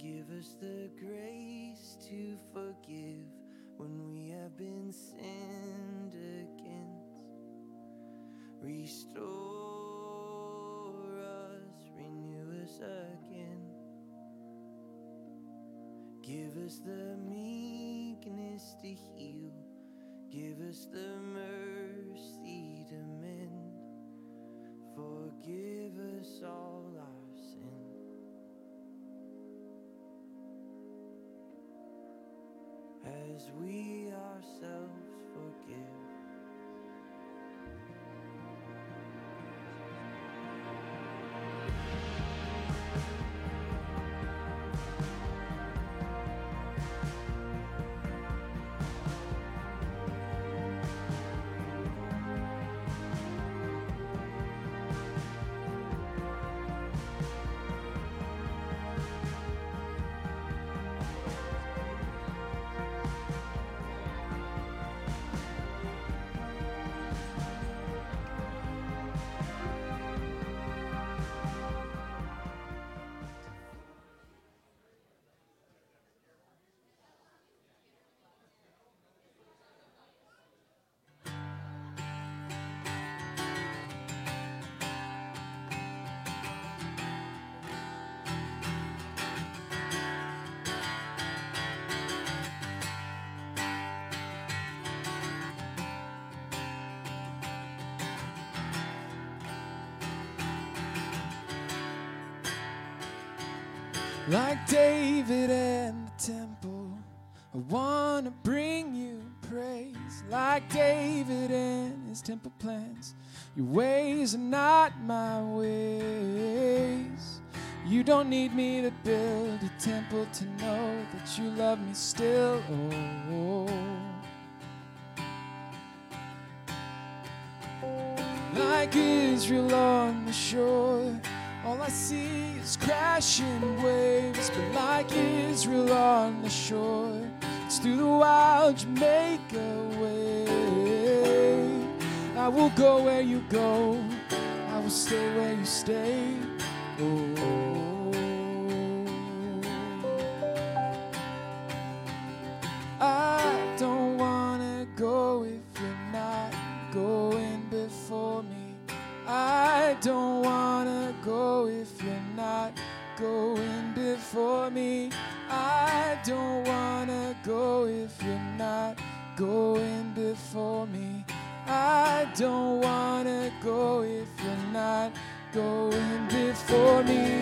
give us the grace to forgive when we have been sinned against. Restore us, renew us again. Give us the meekness to heal. Give us the mercy As we ourselves forgive. Like David and the temple, I want to bring you praise. Like David and his temple plans, your ways are not my ways. You don't need me to build a temple to know that you love me still. Oh. Like Israel on the shore, see is crashing waves. But like Israel on the shore, it's through the wild you make a way. I will go where you go, I will stay where you stay. Oh. Going before me. I don't wanna go if you're not going before me.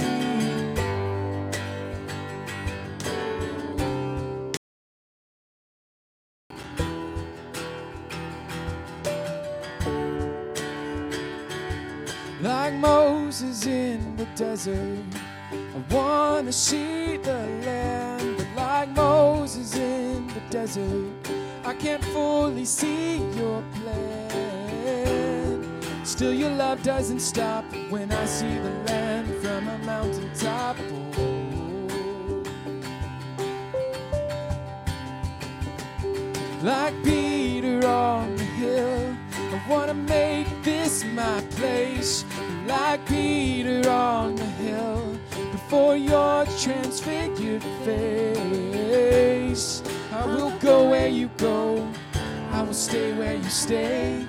Like Moses in the desert, I wanna see the land. But like Moses in the desert, I can't fully see your plan. Still, your love doesn't stop when I see the land from a mountaintop. Oh. like Peter on the hill. I wanna make this my place, like Peter on the hill. Before your transfigured face, I will go where you go, I will stay where you stay.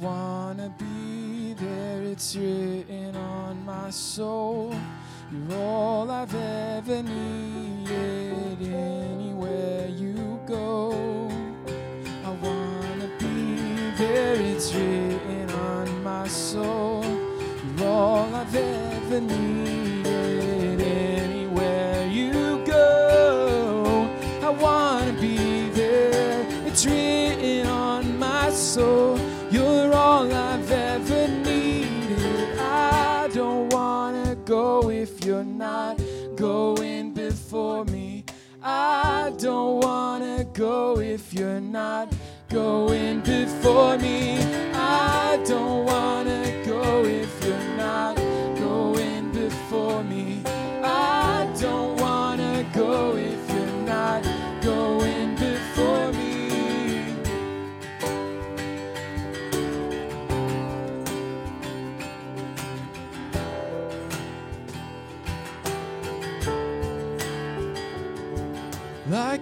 Wanna be there it's written on my soul. You're all I've ever needed anywhere you go. I wanna be there, it's written on my soul. You're all I've ever needed anywhere you go. I wanna be there, it's written on my soul. You're not going before me. I don't wanna go if you're not going before me. I don't wanna go if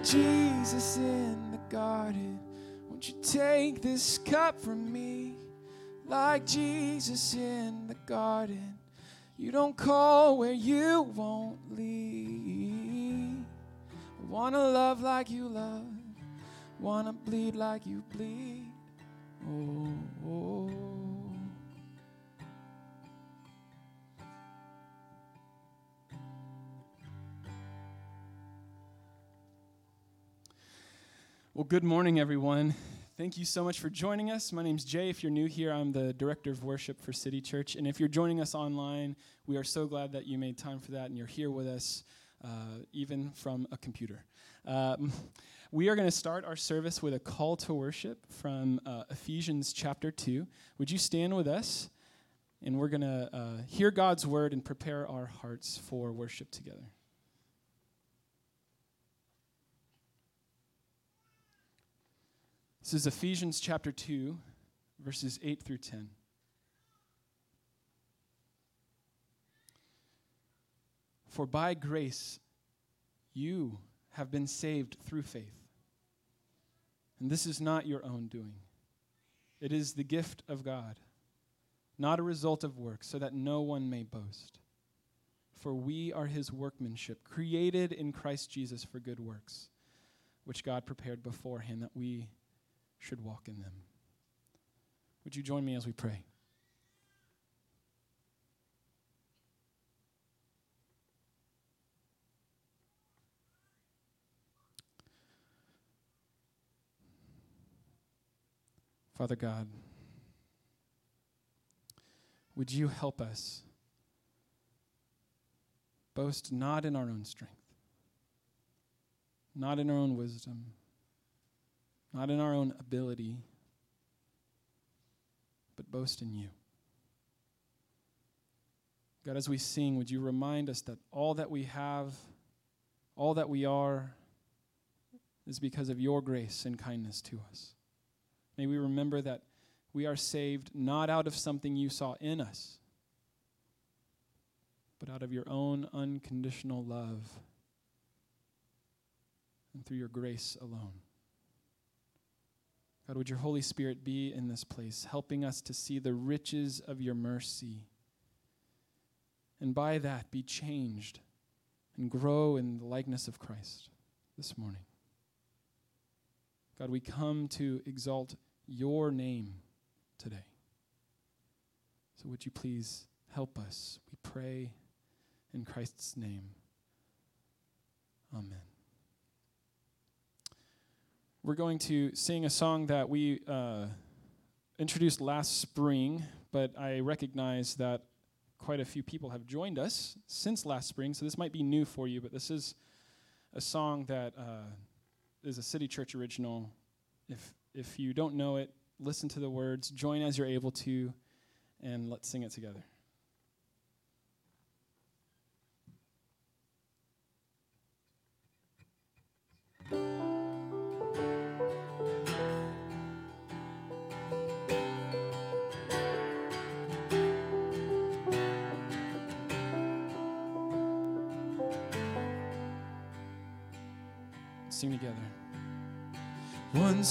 Jesus in the garden, won't you take this cup from me? Like Jesus in the garden, you don't call where you won't lead. I wanna love like you love, wanna bleed like you bleed. Oh, oh. Well, good morning, everyone. Thank you so much for joining us. My name's Jay. If you're new here, I'm the director of worship for City Church. And if you're joining us online, we are so glad that you made time for that and you're here with us, uh, even from a computer. Um, we are going to start our service with a call to worship from uh, Ephesians chapter 2. Would you stand with us? And we're going to uh, hear God's word and prepare our hearts for worship together. This is Ephesians chapter 2, verses 8 through 10. For by grace you have been saved through faith. And this is not your own doing, it is the gift of God, not a result of works, so that no one may boast. For we are his workmanship, created in Christ Jesus for good works, which God prepared beforehand that we should walk in them. Would you join me as we pray? Father God, would you help us boast not in our own strength, not in our own wisdom, not in our own ability, but boast in you. God, as we sing, would you remind us that all that we have, all that we are, is because of your grace and kindness to us. May we remember that we are saved not out of something you saw in us, but out of your own unconditional love and through your grace alone. God, would your Holy Spirit be in this place, helping us to see the riches of your mercy, and by that be changed and grow in the likeness of Christ this morning. God, we come to exalt your name today. So would you please help us? We pray in Christ's name. Amen. We're going to sing a song that we uh, introduced last spring, but I recognize that quite a few people have joined us since last spring, so this might be new for you, but this is a song that uh, is a City Church original. If, if you don't know it, listen to the words, join as you're able to, and let's sing it together.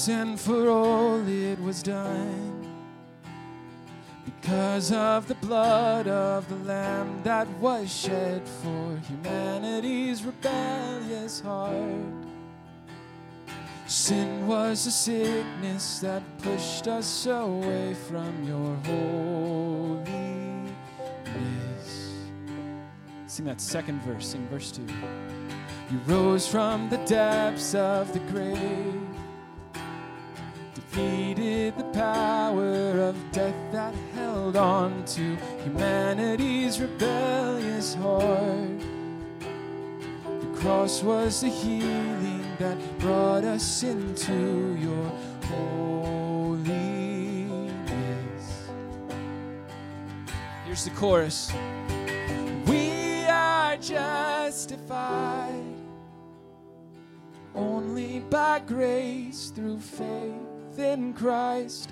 Once and for all it was done. Because of the blood of the Lamb that was shed for humanity's rebellious heart. Sin was a sickness that pushed us away from your holiness. Sing that second verse, sing verse 2. You rose from the depths of the grave, power of death that held on to humanity's rebellious heart. The cross was the healing that brought us into your holiness. Here's the chorus We are justified only by grace through faith in Christ.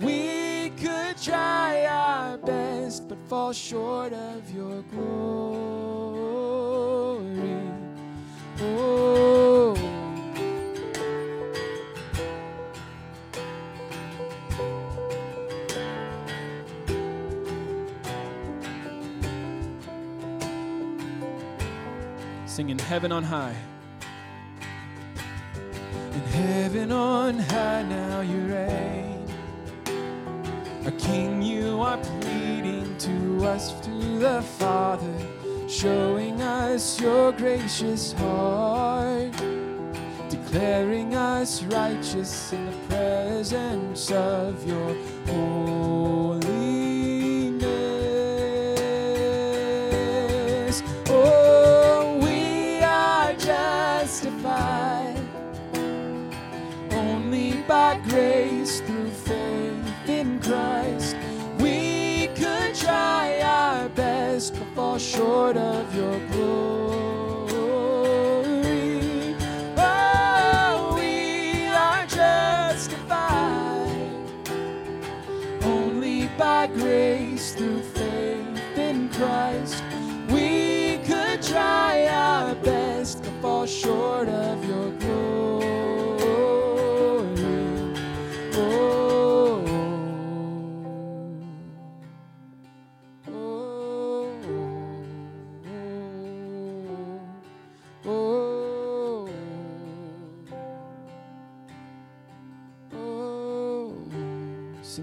We could try our best, but fall short of your glory. Oh. Singing heaven on high. Heaven on high now you reign. Our King, you are pleading to us, through the Father, showing us your gracious heart, declaring us righteous in the presence of your holiness. Fall short of your glory. Oh, we are justified only by grace through faith in Christ.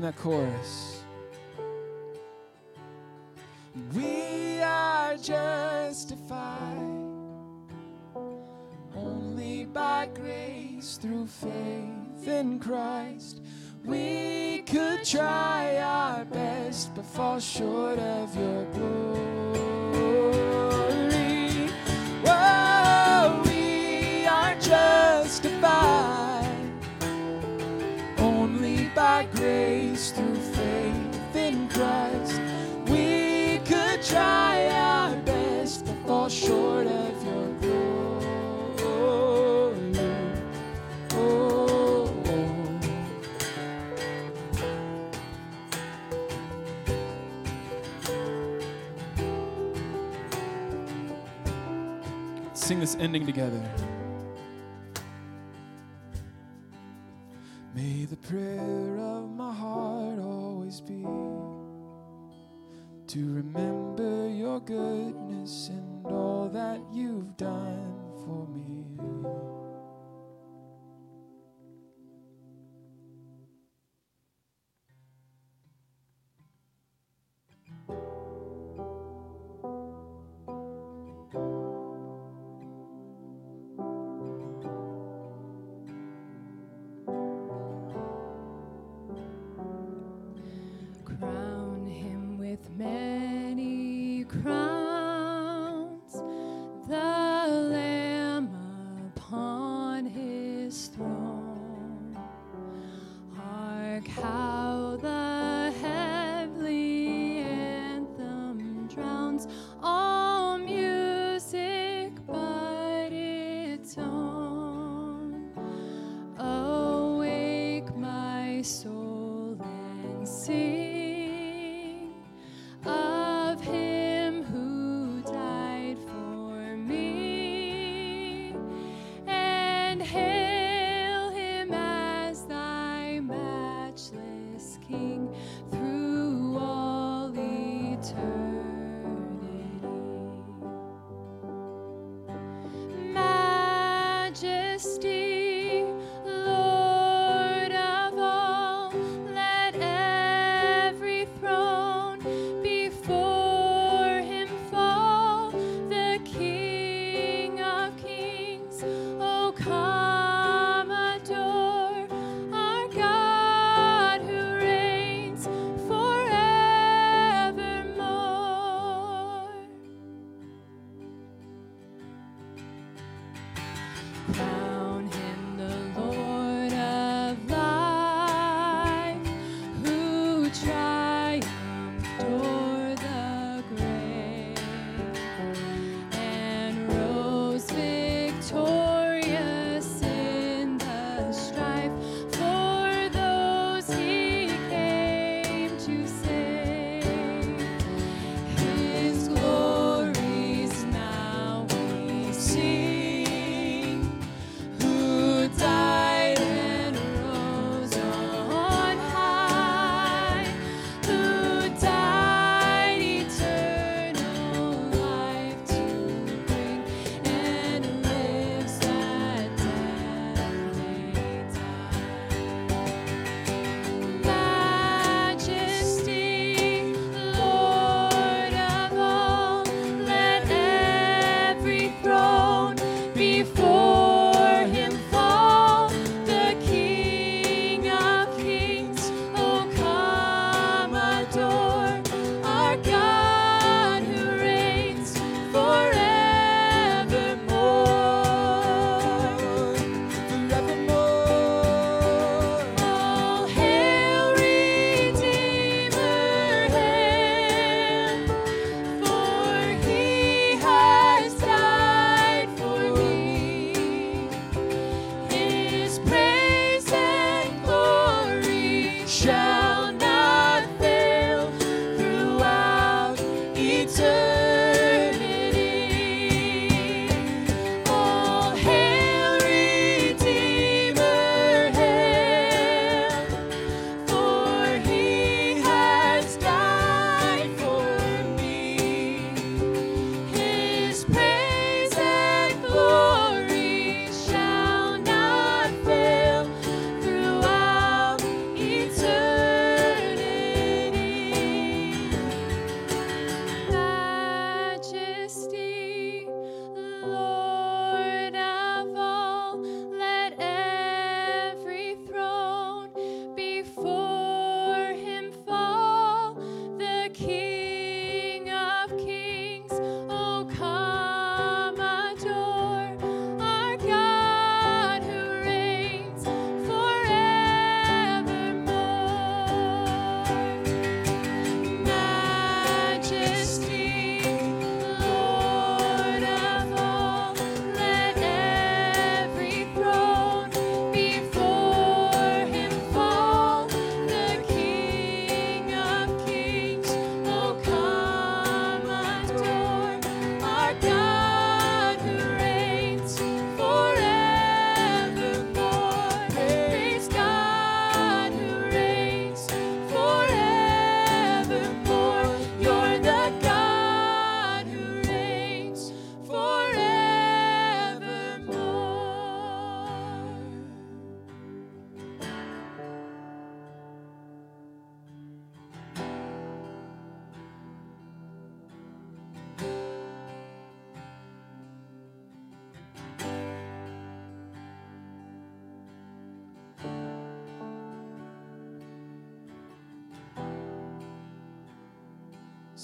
That chorus. We are justified only by grace through faith in Christ. We could try our best, but fall short of your glory. Christ. We could try our best, but fall short of your glory. Oh, Sing this ending together. To remember your goodness and all that you've done for me.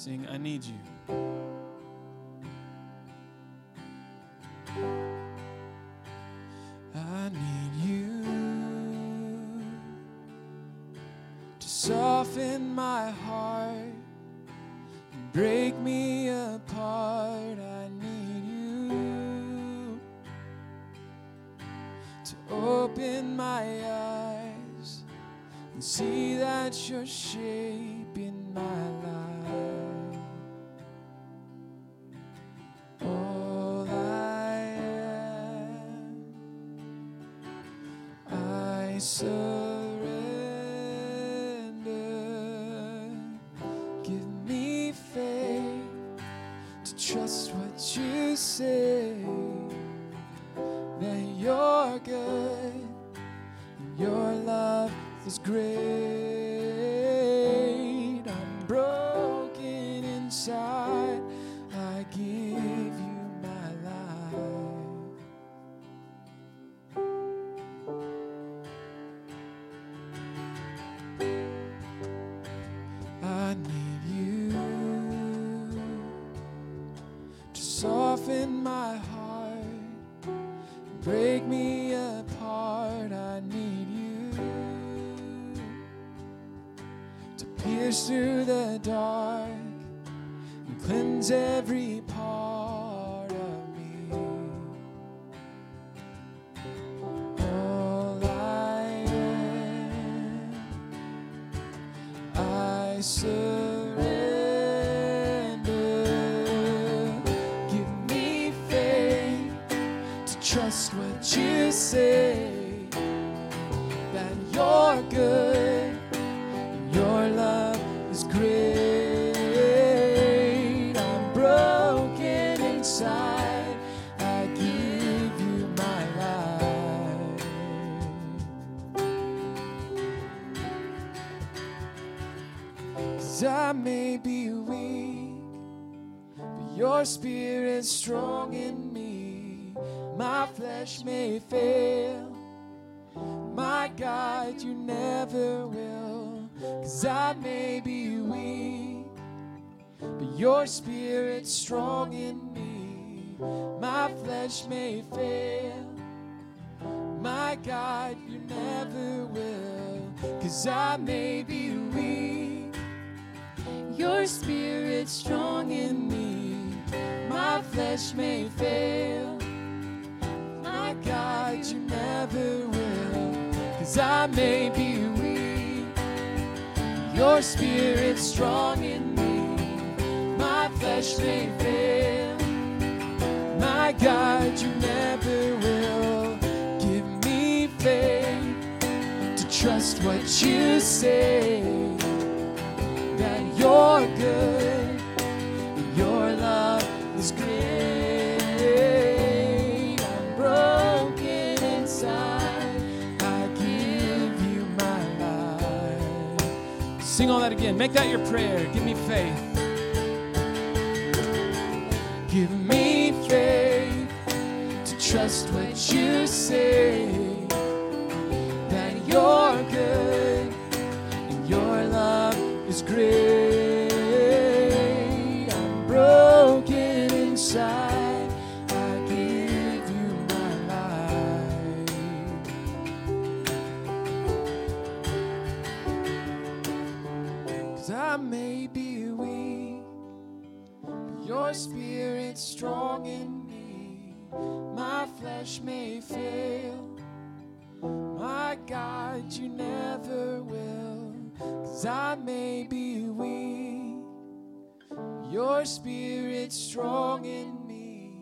Sing, I need you. You're good, and your love is great. I'm broken inside. I give you my life. Cause I may be weak, but your spirit's strong in me. My flesh may fail, God, you never will. Cause I may be weak, but your spirit's strong in me. My flesh may fail, my God, you never will. Cause I may be weak. Your spirit strong in me. My flesh may fail. My God, you never will. Cause I may be weak. Your spirit's strong in me. My flesh may fail. My God, you never will. Give me faith to trust what you say. That you're good. Again. Make that your prayer. Give me faith. Give me faith to trust what you say. That you're good and your love is great. I'm broken inside. Your spirit's strong in me. My flesh may fail. My God, you never will. Cause I may be weak. Your spirit strong in me.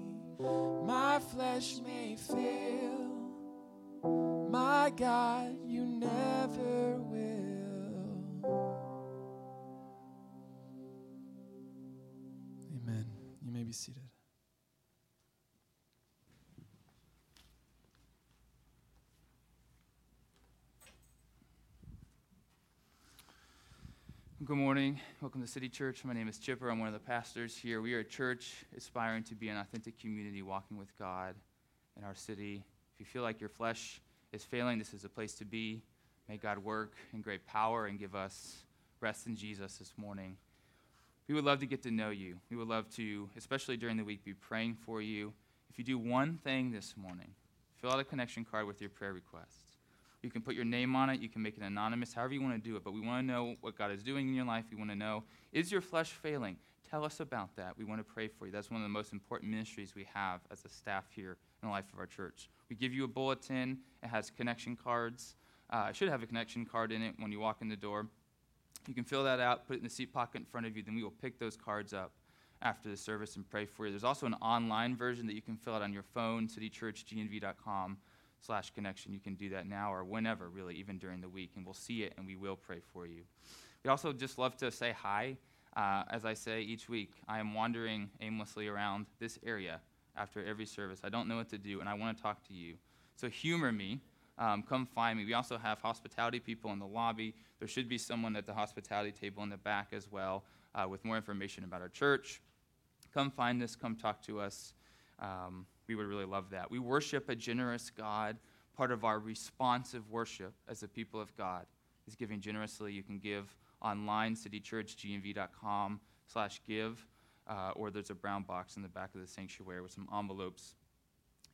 My flesh may fail. My God, you never will. Amen. You may be seated. Good morning. Welcome to City Church. My name is Chipper. I'm one of the pastors here. We are a church aspiring to be an authentic community walking with God in our city. If you feel like your flesh is failing, this is a place to be. May God work in great power and give us rest in Jesus this morning. We would love to get to know you. We would love to, especially during the week, be praying for you. If you do one thing this morning, fill out a connection card with your prayer requests. You can put your name on it. You can make it anonymous, however you want to do it. But we want to know what God is doing in your life. We want to know is your flesh failing? Tell us about that. We want to pray for you. That's one of the most important ministries we have as a staff here in the life of our church. We give you a bulletin. It has connection cards. Uh, it should have a connection card in it when you walk in the door. You can fill that out, put it in the seat pocket in front of you. Then we will pick those cards up after the service and pray for you. There's also an online version that you can fill out on your phone, citychurchgnv.com slash connection. You can do that now or whenever, really, even during the week, and we'll see it and we will pray for you. We also just love to say hi. Uh, as I say each week, I am wandering aimlessly around this area after every service. I don't know what to do, and I want to talk to you. So humor me. Um, come find me. We also have hospitality people in the lobby. There should be someone at the hospitality table in the back as well uh, with more information about our church. Come find us, come talk to us. Um, we would really love that. We worship a generous God. Part of our responsive worship as a people of God is giving generously. You can give online, citychurchgnv.com slash give, uh, or there's a brown box in the back of the sanctuary with some envelopes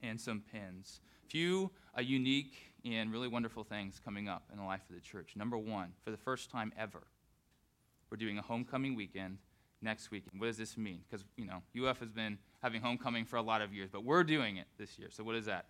and some pins. Few uh, unique and really wonderful things coming up in the life of the church. Number one, for the first time ever, we're doing a homecoming weekend next weekend. What does this mean? Because, you know, UF has been having homecoming for a lot of years, but we're doing it this year. So, what is that?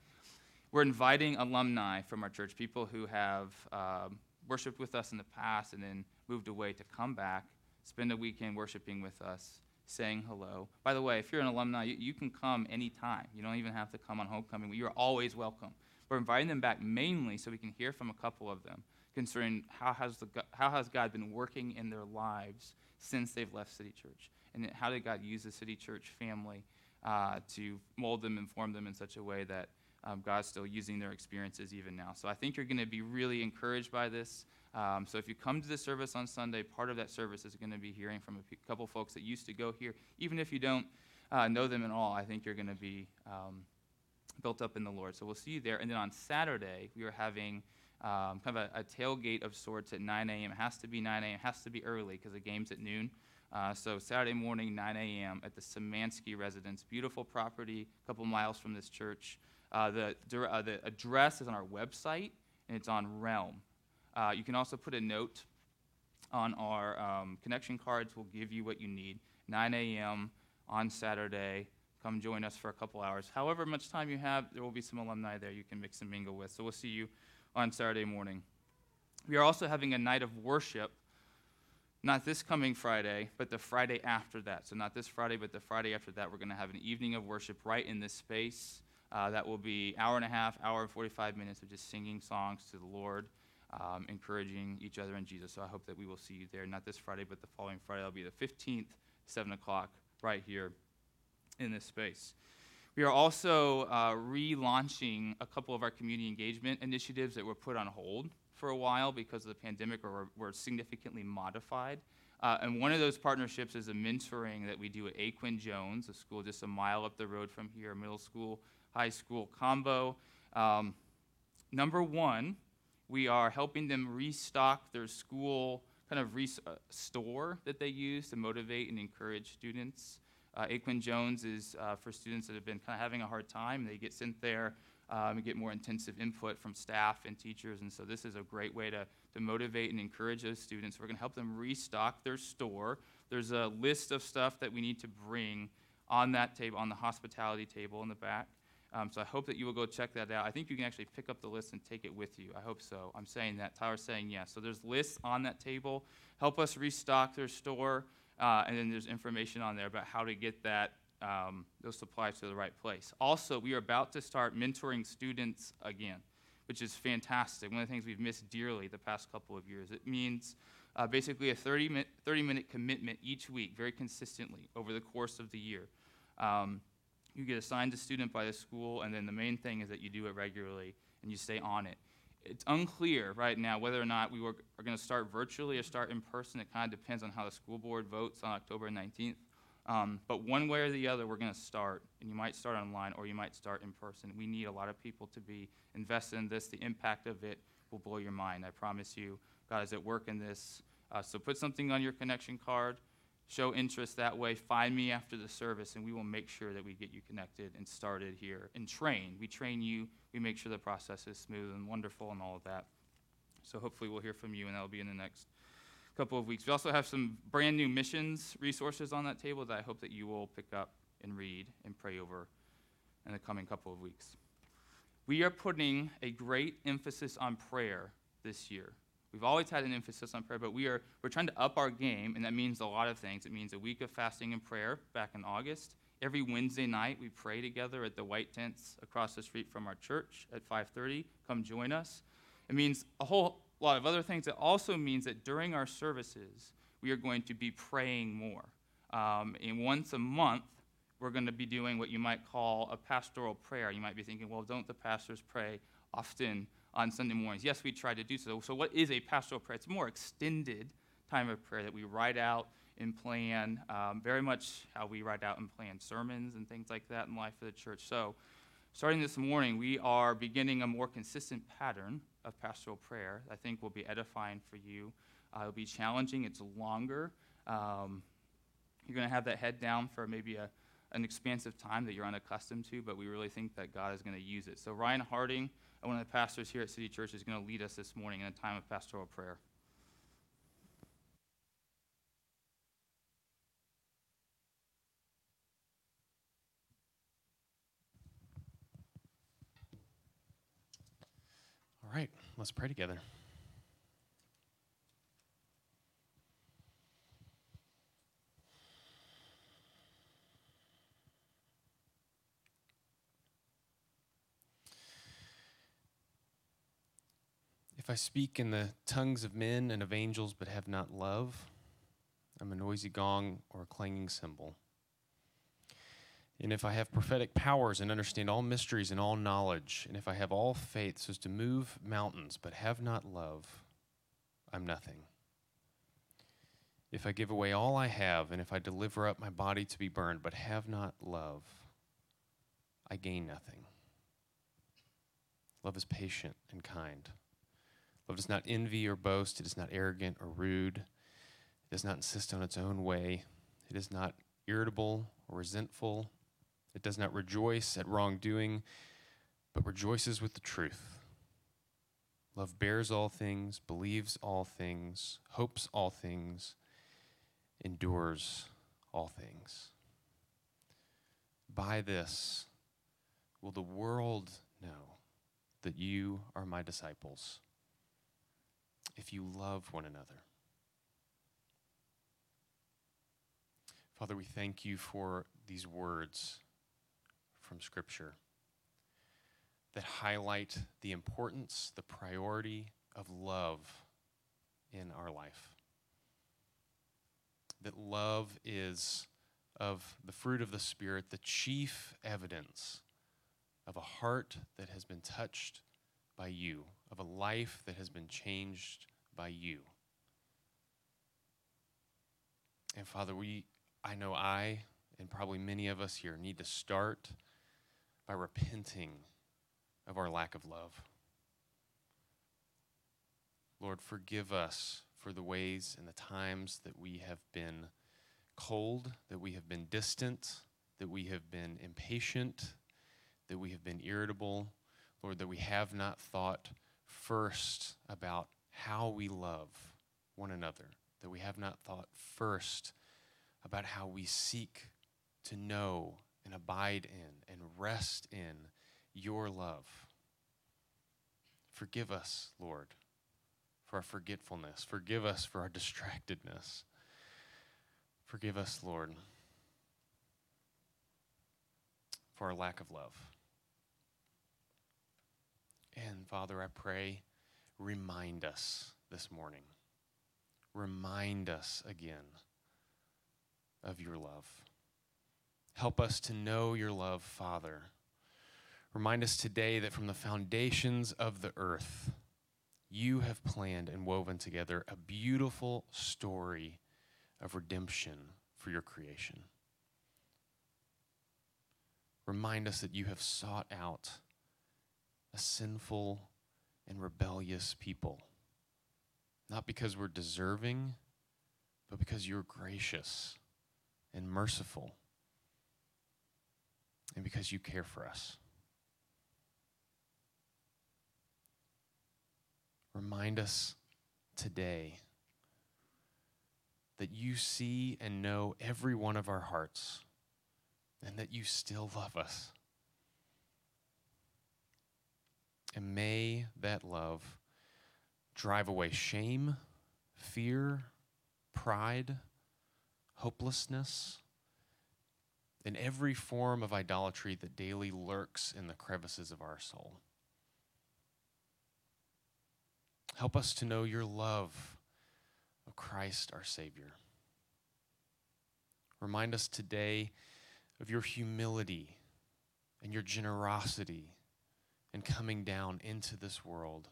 We're inviting alumni from our church, people who have um, worshiped with us in the past and then moved away to come back, spend a weekend worshiping with us, saying hello. By the way, if you're an alumni, you, you can come anytime. You don't even have to come on homecoming. You're always welcome. We're inviting them back mainly so we can hear from a couple of them concerning how has, the, how has God been working in their lives since they've left City Church, and how did God use the City Church family uh, to mold them and form them in such a way that um, God's still using their experiences even now. So I think you're going to be really encouraged by this. Um, so if you come to the service on Sunday, part of that service is going to be hearing from a p- couple folks that used to go here. Even if you don't uh, know them at all, I think you're going to be um, built up in the Lord. So we'll see you there. And then on Saturday, we are having um, kind of a, a, tailgate of sorts at 9 a.m. It has to be 9 a.m. It has to be early because the game's at noon. Uh, so Saturday morning, 9 a.m. at the Samansky residence. Beautiful property, a couple miles from this church. Uh, the, uh, the address is on our website, and it's on Realm. Uh, you can also put a note on our um, connection cards. We'll give you what you need. 9 a.m. on Saturday. Come join us for a couple hours. However much time you have, there will be some alumni there you can mix and mingle with. So we'll see you on Saturday morning. We are also having a night of worship, not this coming Friday, but the Friday after that. So, not this Friday, but the Friday after that, we're going to have an evening of worship right in this space. Uh, that will be hour and a half, hour and 45 minutes of just singing songs to the Lord, um, encouraging each other in Jesus. So I hope that we will see you there, not this Friday, but the following Friday. That'll be the 15th, 7 o'clock, right here in this space. We are also uh, relaunching a couple of our community engagement initiatives that were put on hold for a while because of the pandemic or were, were significantly modified. Uh, and one of those partnerships is a mentoring that we do at A. Quinn Jones, a school just a mile up the road from here, middle school, high school combo. Um, number one, we are helping them restock their school kind of uh, store that they use to motivate and encourage students. Uh, A. Quinn Jones is uh, for students that have been kind of having a hard time. They get sent there um, and get more intensive input from staff and teachers. And so this is a great way to, to motivate and encourage those students. We're going to help them restock their store. There's a list of stuff that we need to bring on that table, on the hospitality table in the back. Um, so I hope that you will go check that out. I think you can actually pick up the list and take it with you. I hope so. I'm saying that. Tyler's saying yes. So there's lists on that table. Help us restock their store. Uh, and then there's information on there about how to get that um, those supplies to the right place. Also, we are about to start mentoring students again, which is fantastic. One of the things we've missed dearly the past couple of years. It means uh, basically a 30 minute, 30 minute commitment each week, very consistently over the course of the year. Um, you get assigned a student by the school, and then the main thing is that you do it regularly and you stay on it it's unclear right now whether or not we were, are going to start virtually or start in person. It kind of depends on how the school board votes on October 19th. Um, but one way or the other, we're going to start. And you might start online or you might start in person. We need a lot of people to be invested in this. The impact of it will blow your mind. I promise you. God is at work in this. Uh, so put something on your connection card show interest that way, find me after the service, and we will make sure that we get you connected and started here and train. We train you, we make sure the process is smooth and wonderful and all of that. So hopefully we'll hear from you, and that'll be in the next couple of weeks. We also have some brand new missions resources on that table that I hope that you will pick up and read and pray over in the coming couple of weeks. We are putting a great emphasis on prayer this year. We've always had an emphasis on prayer, but we are we're trying to up our game, and that means a lot of things. It means a week of fasting and prayer back in August. Every Wednesday night we pray together at the white tents across the street from our church at 5:30. Come join us. It means a whole lot of other things. It also means that during our services we are going to be praying more. Um, and once a month we're going to be doing what you might call a pastoral prayer. You might be thinking, well, don't the pastors pray often on Sunday mornings? Yes, we try to do so. So, what is a pastoral prayer? It's more extended time of prayer that we write out and plan, um, very much how we write out and plan sermons and things like that in life of the church. So, starting this morning, we are beginning a more consistent pattern of pastoral prayer. I think will be edifying for you. Uh, it'll be challenging. It's longer. Um, you're going to have that head down for maybe a, an expansive time that you're unaccustomed to, but we really think that God is going to use it. So, Ryan Harding, one of the pastors here at City Church, is going to lead us this morning in a time of pastoral prayer. All right, let's pray together. If I speak in the tongues of men and of angels but have not love, I'm a noisy gong or a clanging cymbal. And if I have prophetic powers and understand all mysteries and all knowledge, and if I have all faith so as to move mountains but have not love, I'm nothing. If I give away all I have, and if I deliver up my body to be burned but have not love, I gain nothing. Love is patient and kind. Love does not envy or boast. It is not arrogant or rude. It does not insist on its own way. It is not irritable or resentful. It does not rejoice at wrongdoing, but rejoices with the truth. Love bears all things, believes all things, hopes all things, endures all things. By this will the world know that you are my disciples if you love one another. Father, we thank you for these words from Scripture that highlight the importance, the priority of love in our life. That love is of the fruit of the Spirit, the chief evidence of a heart that has been touched by you, of a life that has been changed by you. And Father, we I know I and probably many of us here need to start by repenting of our lack of love. Lord, forgive us for the ways and the times that we have been cold, that we have been distant, that we have been impatient, that we have been irritable. Lord, that we have not thought first about how we love one another, that we have not thought first about how we seek to know and abide in and rest in your love. Forgive us, Lord, for our forgetfulness. Forgive us for our distractedness. Forgive us, Lord, for our lack of love. And Father, I pray, remind us this morning. Remind us again of your love. Help us to know your love, Father. Remind us today that from the foundations of the earth, you have planned and woven together a beautiful story of redemption for your creation. Remind us that you have sought out a sinful and rebellious people, not because we're deserving, but because you're gracious and merciful and because you care for us. Remind us today that you see and know every one of our hearts and that you still love us. And may that love drive away shame, fear, pride, hopelessness, and every form of idolatry that daily lurks in the crevices of our soul. Help us to know your love of Christ our Savior. Remind us today of your humility and your generosity and coming down into this world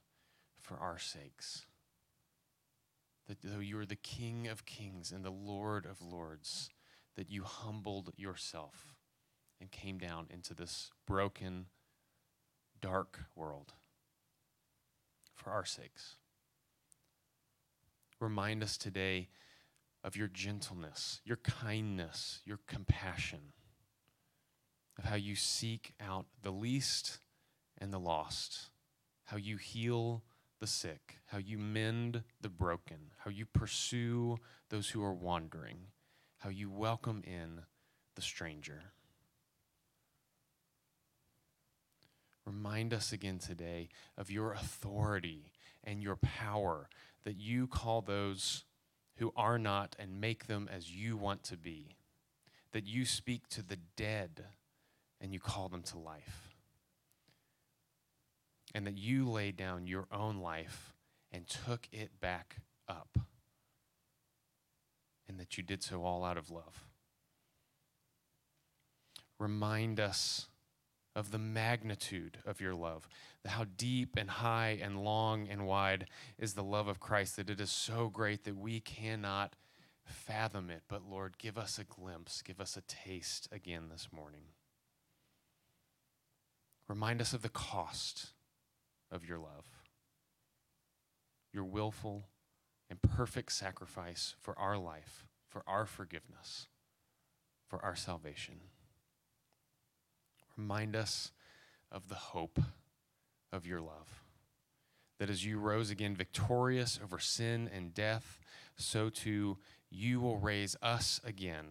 for our sakes. That though you are the King of kings and the Lord of lords, that you humbled yourself and came down into this broken, dark world for our sakes. Remind us today of your gentleness, your kindness, your compassion, of how you seek out the least and the lost, how you heal the sick, how you mend the broken, how you pursue those who are wandering, how you welcome in the stranger. Remind us again today of your authority and your power that you call those who are not and make them as you want to be. That you speak to the dead and you call them to life. And that you laid down your own life and took it back up. And that you did so all out of love. Remind us of the magnitude of your love, how deep and high and long and wide is the love of Christ, that it is so great that we cannot fathom it. But Lord, give us a glimpse, give us a taste again this morning. Remind us of the cost of your love, your willful and perfect sacrifice for our life, for our forgiveness, for our salvation. Remind us of the hope of your love. That as you rose again victorious over sin and death, so too you will raise us again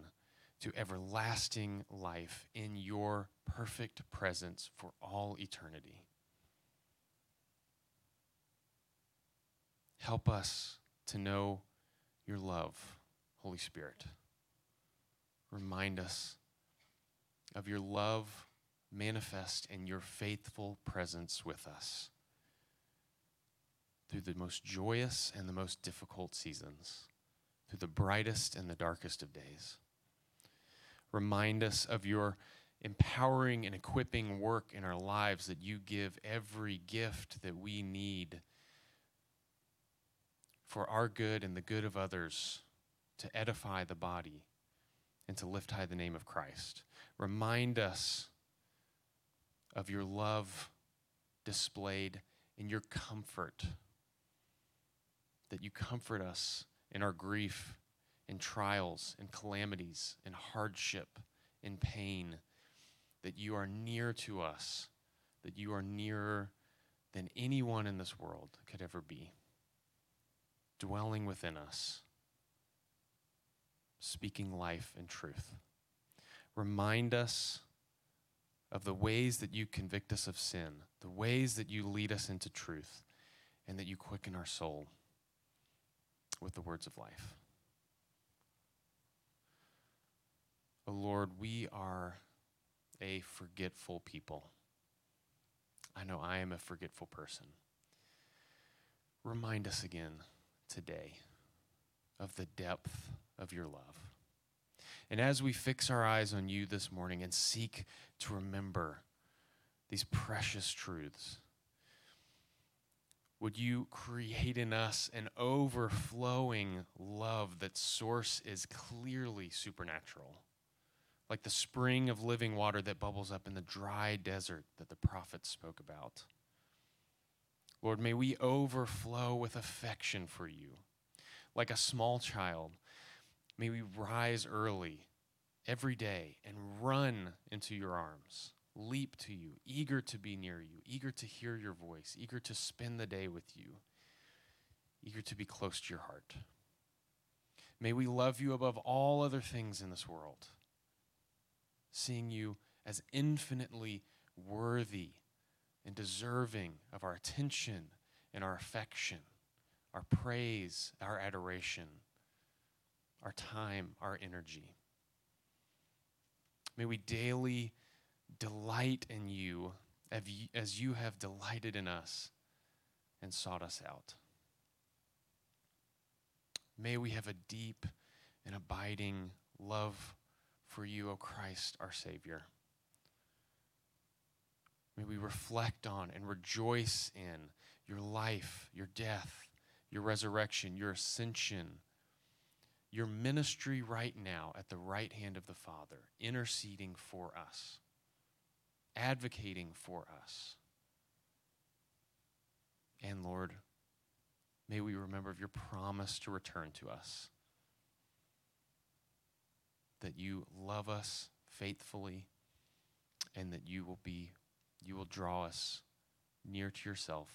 to everlasting life in your perfect presence for all eternity. Help us to know your love, Holy Spirit. Remind us of your love manifest in your faithful presence with us through the most joyous and the most difficult seasons, through the brightest and the darkest of days. Remind us of your empowering and equipping work in our lives that you give every gift that we need for our good and the good of others to edify the body and to lift high the name of Christ. Remind us of your love displayed in your comfort, that you comfort us in our grief, in trials, in calamities, in hardship, in pain, that you are near to us, that you are nearer than anyone in this world could ever be, dwelling within us, speaking life and truth. Remind us of the ways that you convict us of sin, the ways that you lead us into truth, and that you quicken our soul with the words of life. Oh Lord, we are a forgetful people. I know I am a forgetful person. Remind us again today of the depth of your love. And as we fix our eyes on you this morning and seek to remember these precious truths, would you create in us an overflowing love that source is clearly supernatural? Like the spring of living water that bubbles up in the dry desert that the prophets spoke about. Lord, may we overflow with affection for you. Like a small child, may we rise early every day and run into your arms, leap to you, eager to be near you, eager to hear your voice, eager to spend the day with you, eager to be close to your heart. May we love you above all other things in this world, seeing you as infinitely worthy and deserving of our attention and our affection, our praise, our adoration, our time, our energy. May we daily delight in you as you have delighted in us and sought us out. May we have a deep and abiding love for you, O Christ, our Savior. May we reflect on and rejoice in your life, your death, your resurrection, your ascension, your ministry right now at the right hand of the Father, interceding for us, advocating for us. And Lord, may we remember of your promise to return to us, that you love us faithfully, and that you will be you will draw us near to yourself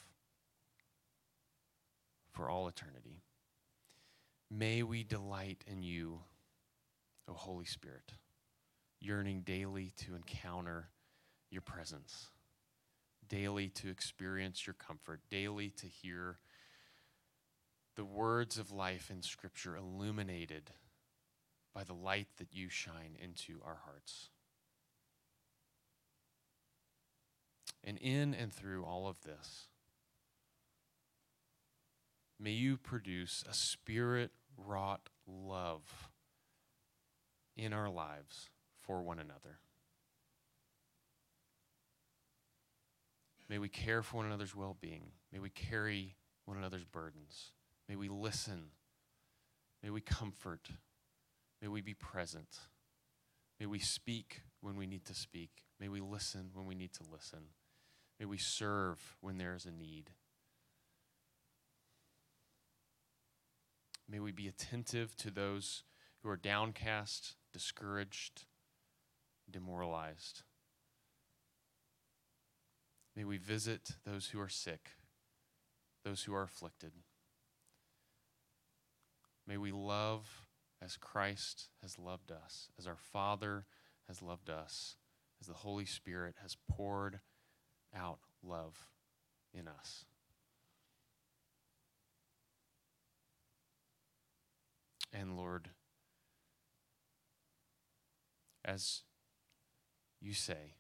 for all eternity. May we delight in you, O Holy Spirit, yearning daily to encounter your presence, daily to experience your comfort, daily to hear the words of life in Scripture illuminated by the light that you shine into our hearts. And in and through all of this, may you produce a spirit wrought love in our lives for one another. May we care for one another's well being. May we carry one another's burdens. May we listen. May we comfort. May we be present. May we speak when we need to speak. May we listen when we need to listen. May we serve when there is a need. May we be attentive to those who are downcast, discouraged, demoralized. May we visit those who are sick, those who are afflicted. May we love as Christ has loved us, as our Father has loved us, as the Holy Spirit has poured out love in us. And Lord, as you say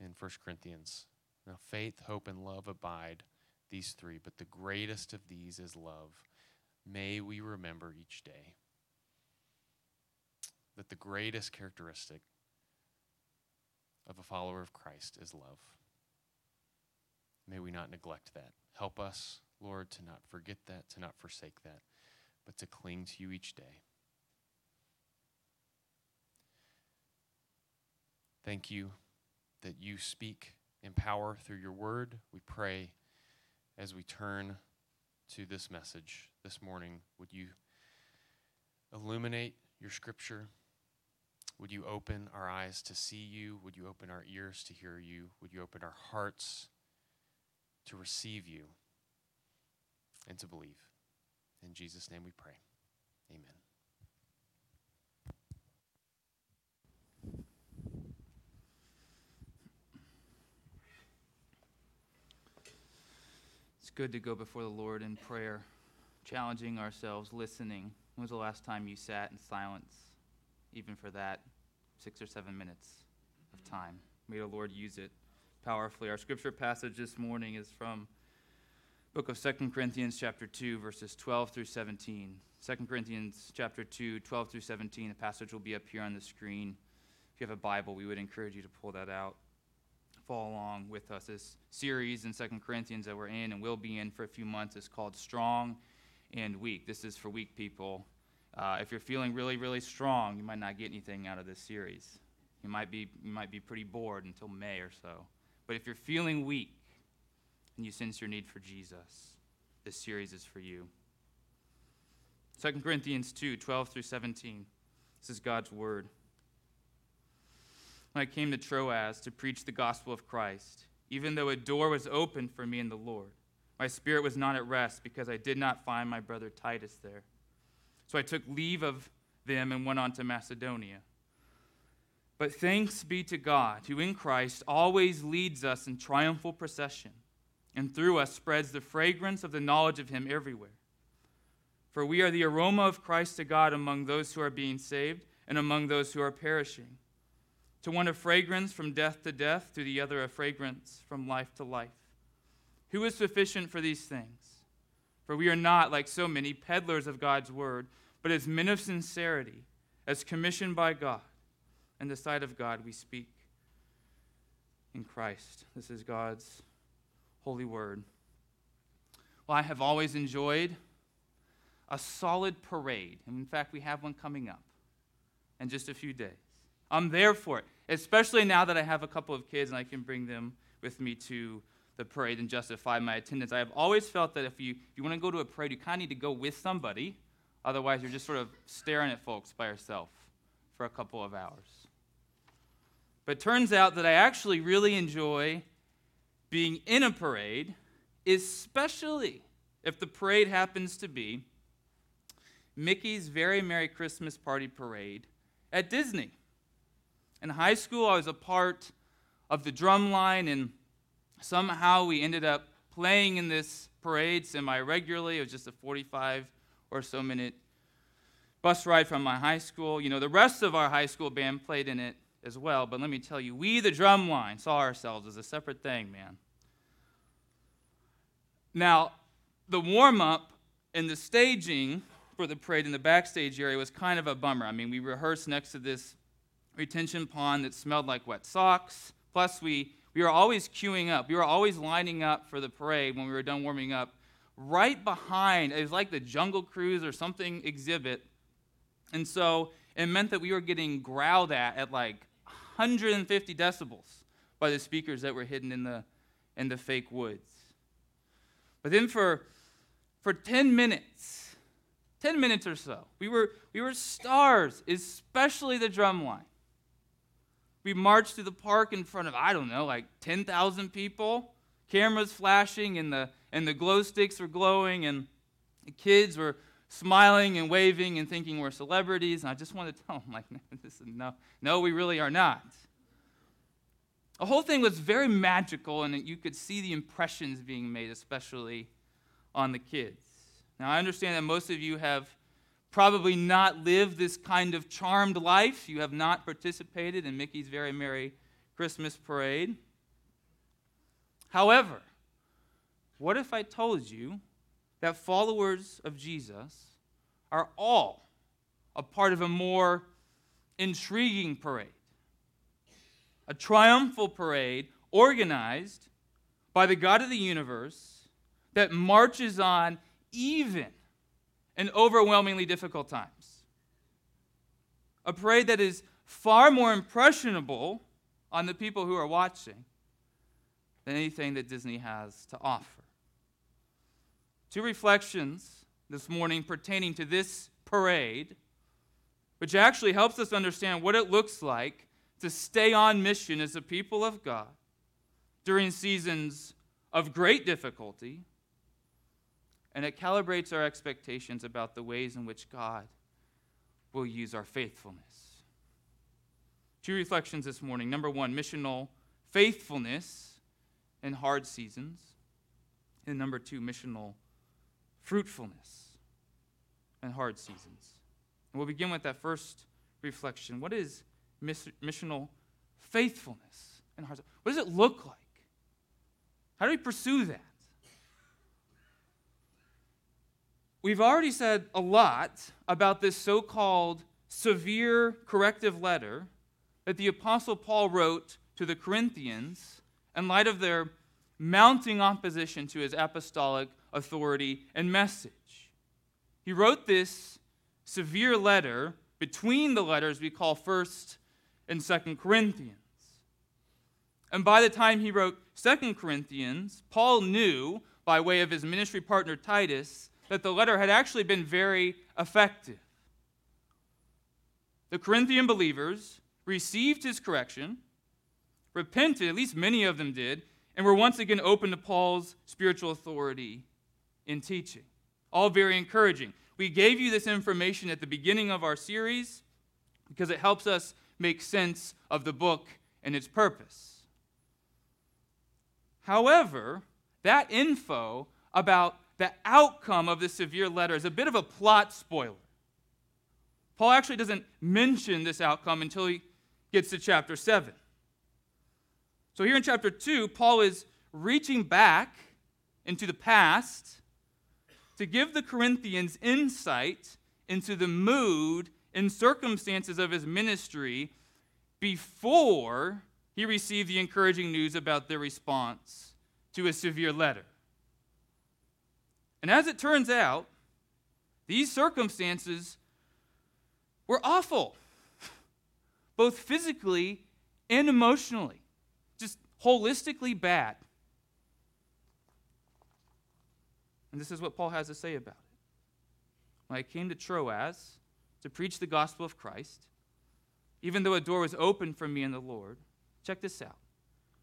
in 1 Corinthians, now faith, hope, and love abide, these three, but the greatest of these is love. May we remember each day that the greatest characteristic of a follower of Christ is love. May we not neglect that. Help us, Lord, to not forget that, to not forsake that, but to cling to you each day. Thank you that you speak in power through your word. We pray as we turn to this message this morning, would you illuminate your scripture? Would you open our eyes to see you? Would you open our ears to hear you? Would you open our hearts to receive you and to believe. In Jesus' name we pray. Amen. It's good to go before the Lord in prayer, challenging ourselves, listening. When was the last time you sat in silence, even for that six or seven minutes of time? May the Lord use it powerfully. Our scripture passage this morning is from book of Second Corinthians chapter 2 verses 12 through 17. 2 Corinthians chapter 2 12 through 17. The passage will be up here on the screen. If you have a Bible, we would encourage you to pull that out. Follow along with us. This series in Second Corinthians that we're in and will be in for a few months is called Strong and Weak. This is for weak people. Uh, if you're feeling really, really strong, you might not get anything out of this series. You might be, you might be pretty bored until May or so. But if you're feeling weak and you sense your need for Jesus, this series is for you. 2 Corinthians 2 12 through 17. This is God's word. When I came to Troas to preach the gospel of Christ, even though a door was open for me in the Lord, my spirit was not at rest because I did not find my brother Titus there. So I took leave of them and went on to Macedonia. But thanks be to God, who in Christ always leads us in triumphal procession, and through us spreads the fragrance of the knowledge of Him everywhere. For we are the aroma of Christ to God among those who are being saved and among those who are perishing. To one a fragrance from death to death, to the other a fragrance from life to life. Who is sufficient for these things? For we are not, like so many, peddlers of God's word, but as men of sincerity, as commissioned by God in the sight of God we speak in Christ. This is God's holy word. Well, I have always enjoyed a solid parade. And in fact, we have one coming up in just a few days. I'm there for it, especially now that I have a couple of kids and I can bring them with me to the parade and justify my attendance. I have always felt that if you, if you want to go to a parade, you kind of need to go with somebody. Otherwise, you're just sort of staring at folks by yourself for a couple of hours. But turns out that I actually really enjoy being in a parade, especially if the parade happens to be Mickey's Very Merry Christmas Party Parade at Disney. In high school, I was a part of the drum line, and somehow we ended up playing in this parade semi regularly. It was just a 45 or so minute bus ride from my high school. You know, the rest of our high school band played in it as well, but let me tell you, we, the drum line, saw ourselves as a separate thing, man. Now, the warm up and the staging for the parade in the backstage area was kind of a bummer. I mean, we rehearsed next to this retention pond that smelled like wet socks. Plus, we, we were always queuing up. We were always lining up for the parade when we were done warming up. Right behind, it was like the Jungle Cruise or something exhibit. And so it meant that we were getting growled at at like 150 decibels by the speakers that were hidden in the, in the fake woods. But then for, for 10 minutes, 10 minutes or so, we were, we were stars, especially the drum line. We marched through the park in front of, I don't know, like 10,000 people, cameras flashing, and the, and the glow sticks were glowing, and the kids were smiling and waving and thinking we're celebrities. And I just wanted to tell them, like, this is, no, no, we really are not. The whole thing was very magical, and you could see the impressions being made, especially on the kids. Now, I understand that most of you have probably not lived this kind of charmed life. You have not participated in Mickey's Very Merry Christmas Parade. However, what if I told you that followers of Jesus are all a part of a more intriguing parade? a triumphal parade organized by the God of the universe that marches on even in overwhelmingly difficult times. A parade that is far more impressionable on the people who are watching than anything that Disney has to offer. Two reflections this morning pertaining to this parade, which actually helps us understand what it looks like to stay on mission as a people of God during seasons of great difficulty, and it calibrates our expectations about the ways in which God will use our faithfulness. Two reflections this morning. Number one, missional faithfulness in hard seasons. And number two, missional fruitfulness and hard seasons. And we'll begin with that first reflection. What is missional faithfulness in hard? What does it look like? How do we pursue that? We've already said a lot about this so called severe corrective letter that the Apostle Paul wrote to the Corinthians in light of their mounting opposition to his apostolic authority and message. He wrote this severe letter between the letters we call 1st and Second Corinthians. And by the time he wrote Second Corinthians, Paul knew, by way of his ministry partner Titus, that the letter had actually been very effective. The Corinthian believers received his correction, repented, at least many of them did, and were once again open to Paul's spiritual authority in teaching. All very encouraging. We gave you this information at the beginning of our series because it helps us make sense of the book and its purpose. However, that info about the outcome of the severe letter is a bit of a plot spoiler. Paul actually doesn't mention this outcome until he gets to chapter 7. So, here in chapter 2, Paul is reaching back into the past to give the Corinthians insight into the mood and circumstances of his ministry before he received the encouraging news about their response to a severe letter. And as it turns out, these circumstances were awful, both physically and emotionally, just holistically bad. And this is what Paul has to say about it. When I came to Troas to preach the gospel of Christ, even though a door was open for me in the Lord, check this out.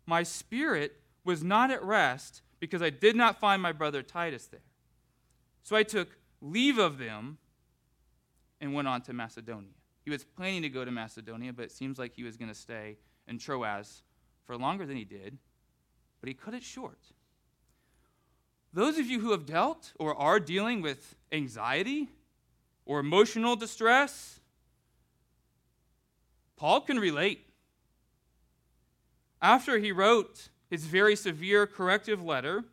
My spirit was not at rest because I did not find my brother Titus there. So I took leave of them and went on to Macedonia. He was planning to go to Macedonia, but it seems like he was going to stay in Troas for longer than he did, but he cut it short. Those of you who have dealt or are dealing with anxiety or emotional distress, Paul can relate. After he wrote his very severe corrective letter,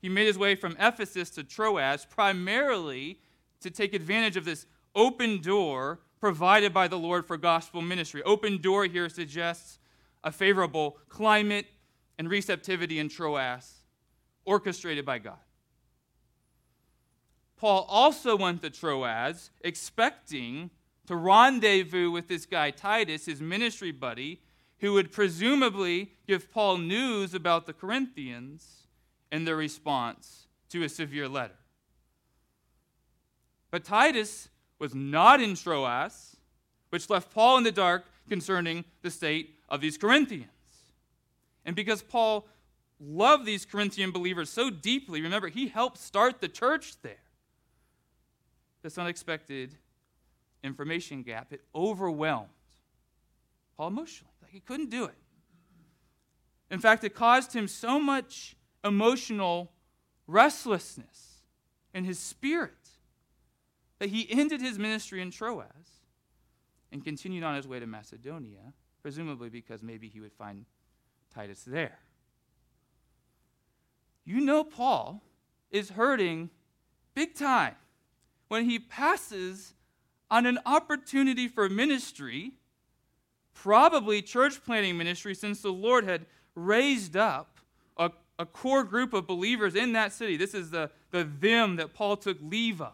he made his way from Ephesus to Troas primarily to take advantage of this open door provided by the Lord for gospel ministry. Open door here suggests a favorable climate and receptivity in Troas, orchestrated by God. Paul also went to Troas expecting to rendezvous with this guy Titus, his ministry buddy, who would presumably give Paul news about the Corinthians and their response to a severe letter. But Titus was not in Troas, which left Paul in the dark concerning the state of these Corinthians. And because Paul loved these Corinthian believers so deeply, remember, he helped start the church there. This unexpected information gap, it overwhelmed Paul emotionally. Like he couldn't do it. In fact, it caused him so much emotional restlessness in his spirit that he ended his ministry in Troas and continued on his way to Macedonia, presumably because maybe he would find Titus there. You know, Paul is hurting big time when he passes on an opportunity for ministry, probably church planting ministry, since the Lord had raised up a, a core group of believers in that city. This is the, the them that Paul took leave of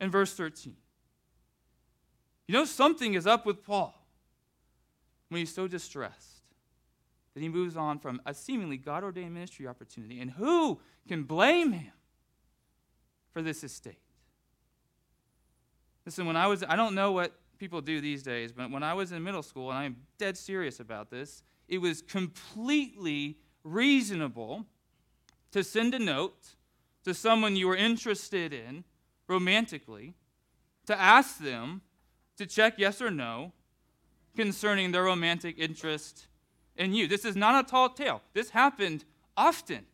in verse 13. You know, something is up with Paul when he's so distressed that he moves on from a seemingly God ordained ministry opportunity. And who can blame him for this estate? Listen, when I was, I don't know what people do these days, but when I was in middle school, and I'm dead serious about this, it was completely reasonable to send a note to someone you were interested in romantically to ask them to check yes or no concerning their romantic interest in you. This is not a tall tale. This happened often.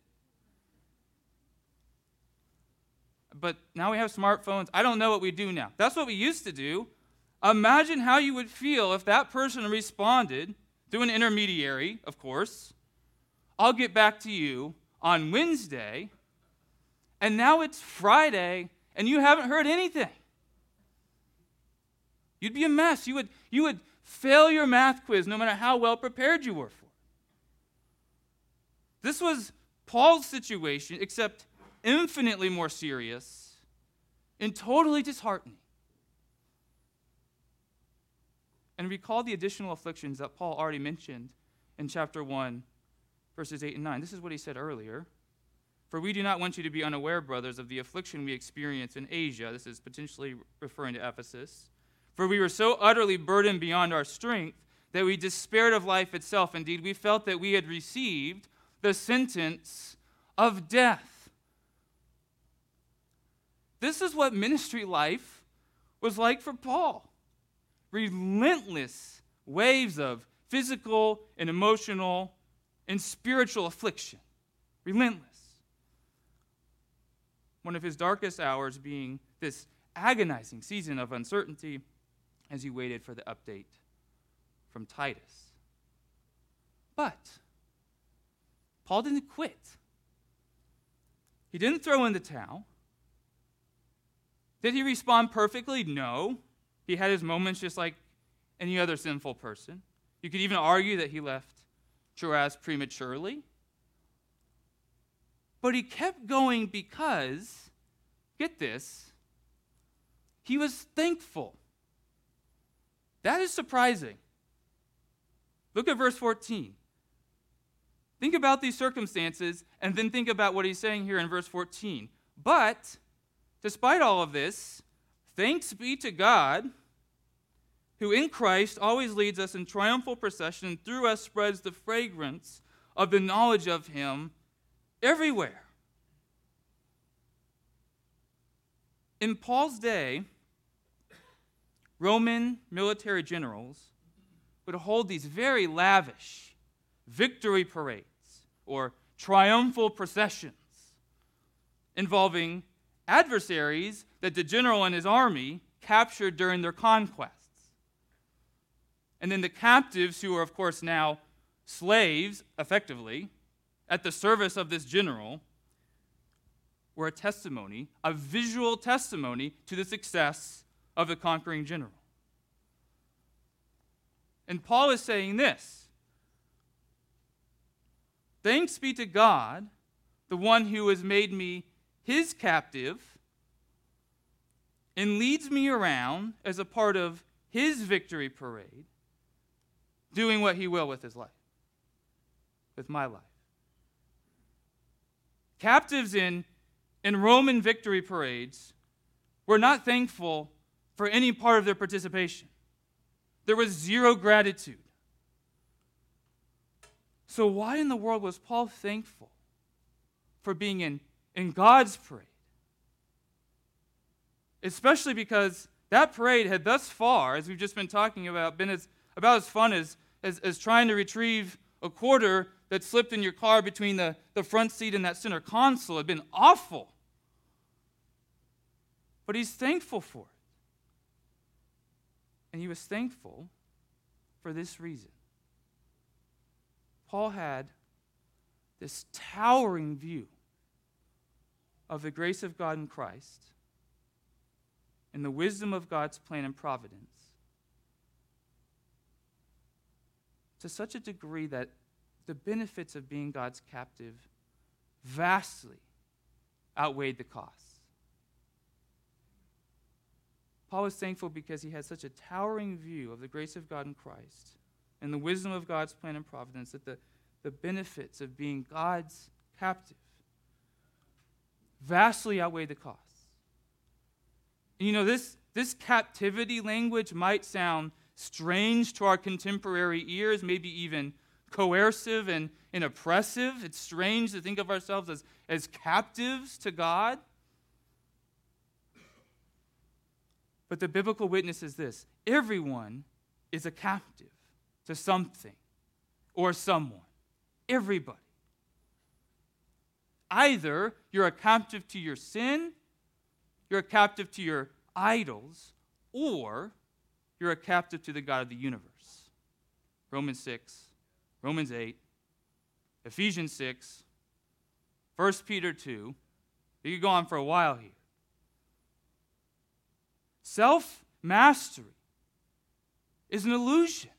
But now we have smartphones. I don't know what we do now. That's what we used to do. Imagine how you would feel if that person responded through an intermediary, of course. I'll get back to you on Wednesday. And now it's Friday and you haven't heard anything. You'd be a mess. You would, you would fail your math quiz no matter how well prepared you were for it. This was Paul's situation, except infinitely more serious and totally disheartening. And recall the additional afflictions that Paul already mentioned in chapter 1, verses 8 and 9. This is what he said earlier. For we do not want you to be unaware, brothers, of the affliction we experience in Asia. This is potentially referring to Ephesus. For we were so utterly burdened beyond our strength that we despaired of life itself. Indeed, we felt that we had received the sentence of death. This is what ministry life was like for Paul relentless waves of physical and emotional and spiritual affliction. Relentless one of his darkest hours being this agonizing season of uncertainty as he waited for the update from Titus. But Paul didn't quit. He didn't throw in the towel. Did he respond perfectly? No. He had his moments just like any other sinful person. You could even argue that he left Troas prematurely. But he kept going because, get this, he was thankful. That is surprising. Look at verse 14. Think about these circumstances and then think about what he's saying here in verse 14. But, despite all of this, thanks be to God who in Christ always leads us in triumphal procession and through us spreads the fragrance of the knowledge of him everywhere. In Paul's day, Roman military generals would hold these very lavish victory parades or triumphal processions involving adversaries that the general and his army captured during their conquests. And then the captives, who are, of course, now slaves, effectively, at the service of this general, were a testimony, a visual testimony to the success of the conquering general. And Paul is saying this Thanks be to God, the one who has made me his captive and leads me around as a part of his victory parade, doing what he will with his life, with my life. Captives in, in Roman victory parades were not thankful for any part of their participation. There was zero gratitude. So, why in the world was Paul thankful for being in, in God's parade? Especially because that parade had thus far, as we've just been talking about, been as, about as fun as, as, as trying to retrieve a quarter that slipped in your car between the, the front seat and that center console. It had been awful. But he's thankful for it. And he was thankful for this reason. Paul had this towering view of the grace of God in Christ and the wisdom of God's plan and providence to such a degree that the benefits of being God's captive vastly outweighed the costs. Paul was thankful because he had such a towering view of the grace of God in Christ and the wisdom of God's plan and providence that the, the benefits of being God's captive vastly outweigh the costs. You know, this, this captivity language might sound strange to our contemporary ears, maybe even coercive and, and oppressive. It's strange to think of ourselves as, as captives to God. But the biblical witness is this everyone is a captive to something or someone. Everybody. Either you're a captive to your sin, you're a captive to your idols, or you're a captive to the God of the universe. Romans 6, Romans 8, Ephesians 6, 1 Peter 2. You could go on for a while here. Self mastery is an illusion.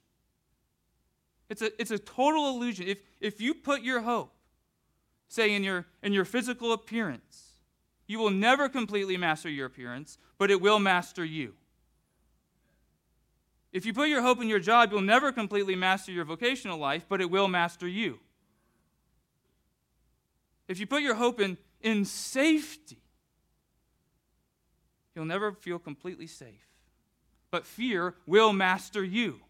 It's a, it's a total illusion. If, if you put your hope, say, in your, in your physical appearance, you will never completely master your appearance, but it will master you. If you put your hope in your job, you'll never completely master your vocational life, but it will master you. If you put your hope in, in safety, you'll never feel completely safe. But fear will master you.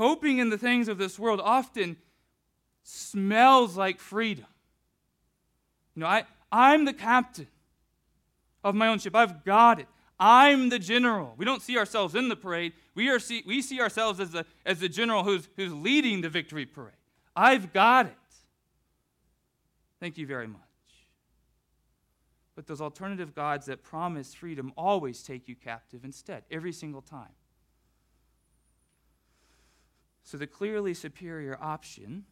hoping in the things of this world often smells like freedom. You know, I, I'm the captain of my own ship. I've got it. I'm the general. We don't see ourselves in the parade. We, are see, we see ourselves as the, as the general who's, who's leading the victory parade. I've got it. Thank you very much. But those alternative gods that promise freedom always take you captive instead, every single time. So the clearly superior option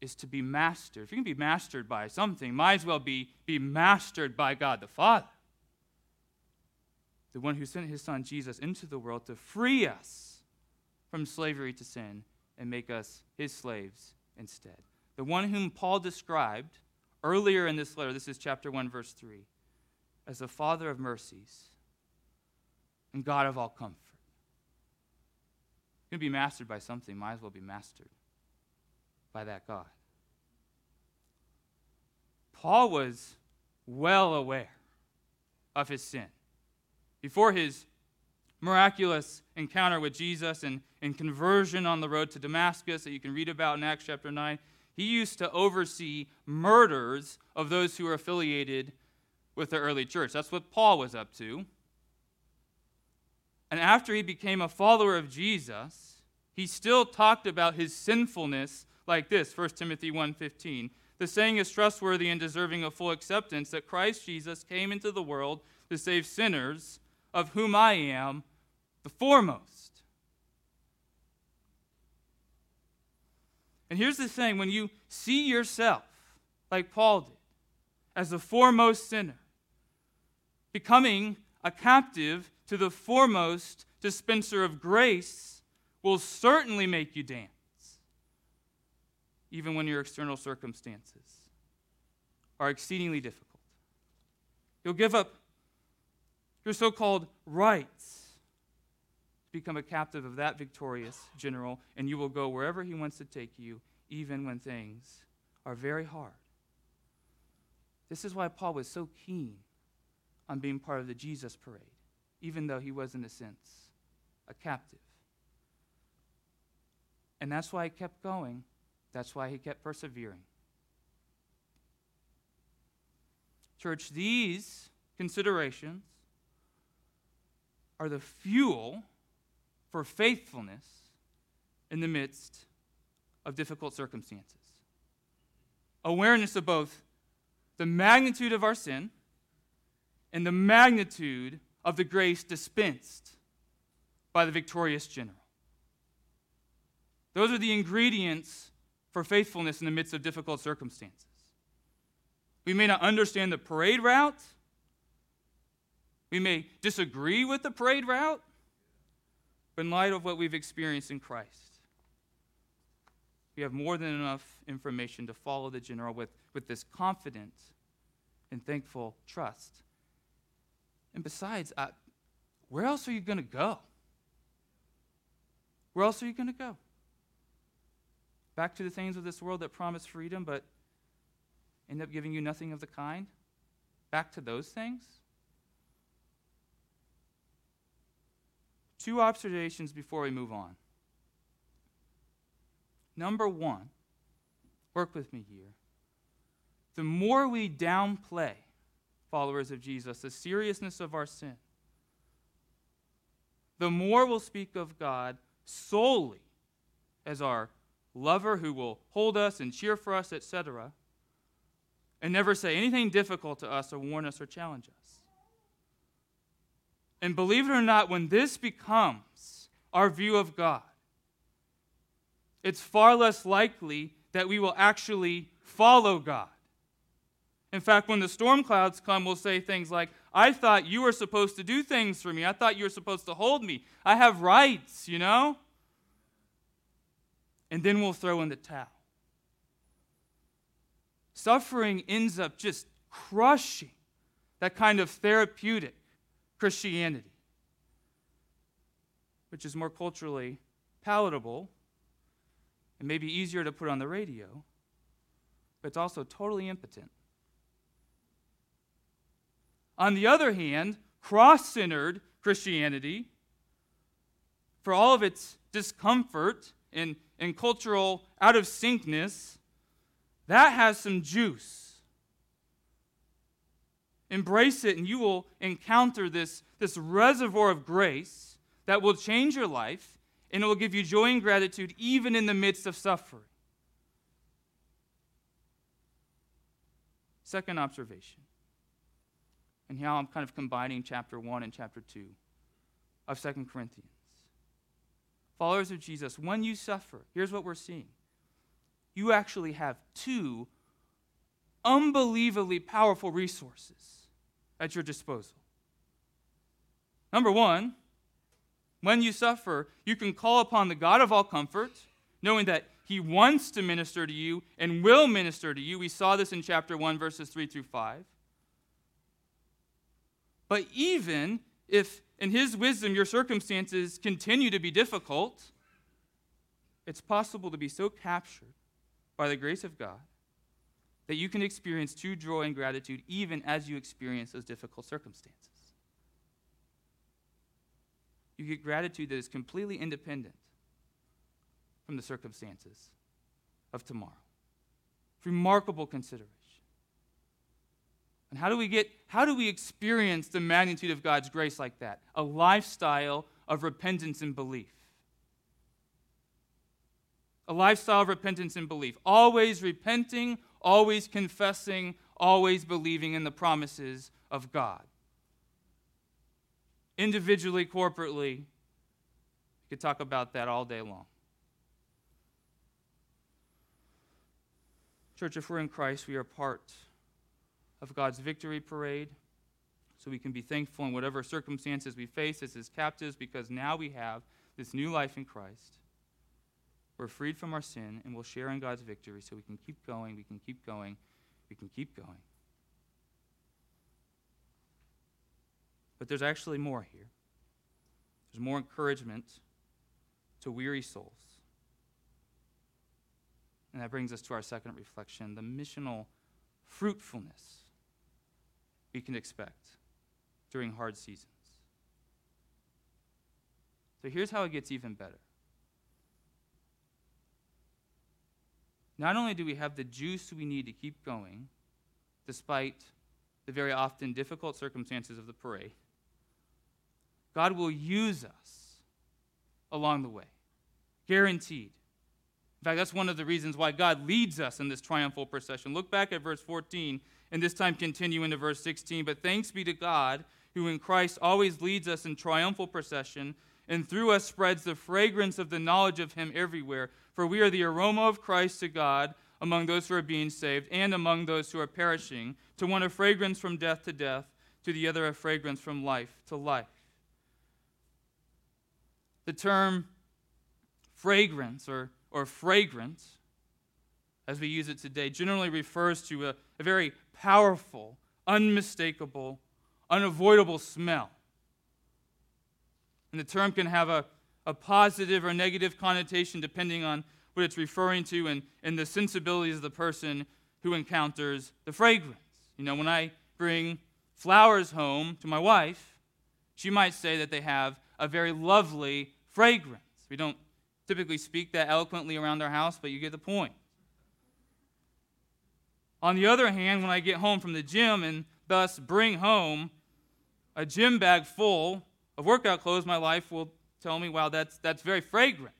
is to be mastered. If you can be mastered by something, might as well be, be mastered by God the Father. the one who sent his son Jesus into the world to free us from slavery to sin and make us his slaves instead. The one whom Paul described earlier in this letter, this is chapter 1, verse 3, as the Father of mercies and God of all comfort. You're going to be mastered by something, might as well be mastered by that God. Paul was well aware of his sin. Before his miraculous encounter with Jesus and, and conversion on the road to Damascus that you can read about in Acts chapter 9, he used to oversee murders of those who were affiliated with the early church. That's what Paul was up to. And after he became a follower of Jesus, he still talked about his sinfulness like this 1 timothy 1.15 the saying is trustworthy and deserving of full acceptance that christ jesus came into the world to save sinners of whom i am the foremost and here's the thing when you see yourself like paul did as the foremost sinner becoming a captive to the foremost dispenser of grace will certainly make you dance even when your external circumstances are exceedingly difficult. You'll give up your so called rights to become a captive of that victorious general, and you will go wherever he wants to take you, even when things are very hard. This is why Paul was so keen on being part of the Jesus parade, even though he was, in a sense, a captive. And that's why he kept going that's why he kept persevering. Church, these considerations are the fuel for faithfulness in the midst of difficult circumstances. Awareness of both the magnitude of our sin and the magnitude of the grace dispensed by the victorious general. Those are the ingredients for faithfulness in the midst of difficult circumstances. We may not understand the parade route. We may disagree with the parade route. But in light of what we've experienced in Christ, we have more than enough information to follow the general with, with this confident and thankful trust. And besides, uh, where else are you going to go? Where else are you going to go? back to the things of this world that promise freedom but end up giving you nothing of the kind? Back to those things? Two observations before we move on. Number one, work with me here. The more we downplay, followers of Jesus, the seriousness of our sin, the more we'll speak of God solely as our lover who will hold us and cheer for us, etc., and never say anything difficult to us or warn us or challenge us. And believe it or not, when this becomes our view of God, it's far less likely that we will actually follow God. In fact, when the storm clouds come, we'll say things like, I thought you were supposed to do things for me. I thought you were supposed to hold me. I have rights, you know? and then we'll throw in the towel. Suffering ends up just crushing that kind of therapeutic Christianity, which is more culturally palatable and maybe easier to put on the radio, but it's also totally impotent. On the other hand, cross centered Christianity, for all of its discomfort and and cultural out of syncness, that has some juice. Embrace it, and you will encounter this, this reservoir of grace that will change your life and it will give you joy and gratitude even in the midst of suffering. Second observation, and how I'm kind of combining chapter 1 and chapter 2 of Second Corinthians followers of Jesus, when you suffer, here's what we're seeing. You actually have two unbelievably powerful resources at your disposal. Number one, when you suffer, you can call upon the God of all comfort, knowing that he wants to minister to you and will minister to you. We saw this in chapter 1, verses 3 through 5. But even if, in his wisdom, your circumstances continue to be difficult, it's possible to be so captured by the grace of God that you can experience true joy and gratitude even as you experience those difficult circumstances. You get gratitude that is completely independent from the circumstances of tomorrow. It's Remarkable consideration. And how do we get how do we experience the magnitude of God's grace like that? A lifestyle of repentance and belief. A lifestyle of repentance and belief. Always repenting, always confessing, always believing in the promises of God. Individually, corporately, we could talk about that all day long. Church, if we're in Christ, we are part of God's victory parade. So we can be thankful in whatever circumstances we face as his captives because now we have this new life in Christ. We're freed from our sin and we'll share in God's victory so we can keep going, we can keep going, we can keep going. But there's actually more here. There's more encouragement to weary souls. And that brings us to our second reflection the missional fruitfulness we can expect during hard seasons. So here's how it gets even better. Not only do we have the juice we need to keep going, despite the very often difficult circumstances of the parade, God will use us along the way. Guaranteed. In fact, that's one of the reasons why God leads us in this triumphal procession. Look back at verse 14, and this time continue into verse 16. But thanks be to God, who in Christ always leads us in triumphal procession, and through us spreads the fragrance of the knowledge of Him everywhere. For we are the aroma of Christ to God among those who are being saved and among those who are perishing. To one a fragrance from death to death, to the other a fragrance from life to life. The term fragrance or, or fragrant, as we use it today, generally refers to a, a very powerful, unmistakable, unavoidable smell. And the term can have a, a positive or negative connotation depending on what it's referring to and, and the sensibilities of the person who encounters the fragrance. You know, when I bring flowers home to my wife, she might say that they have a very lovely fragrance. We don't typically speak that eloquently around our house, but you get the point. On the other hand, when I get home from the gym and thus bring home a gym bag full of workout clothes, my wife will tell me, wow, that's, that's very fragrant.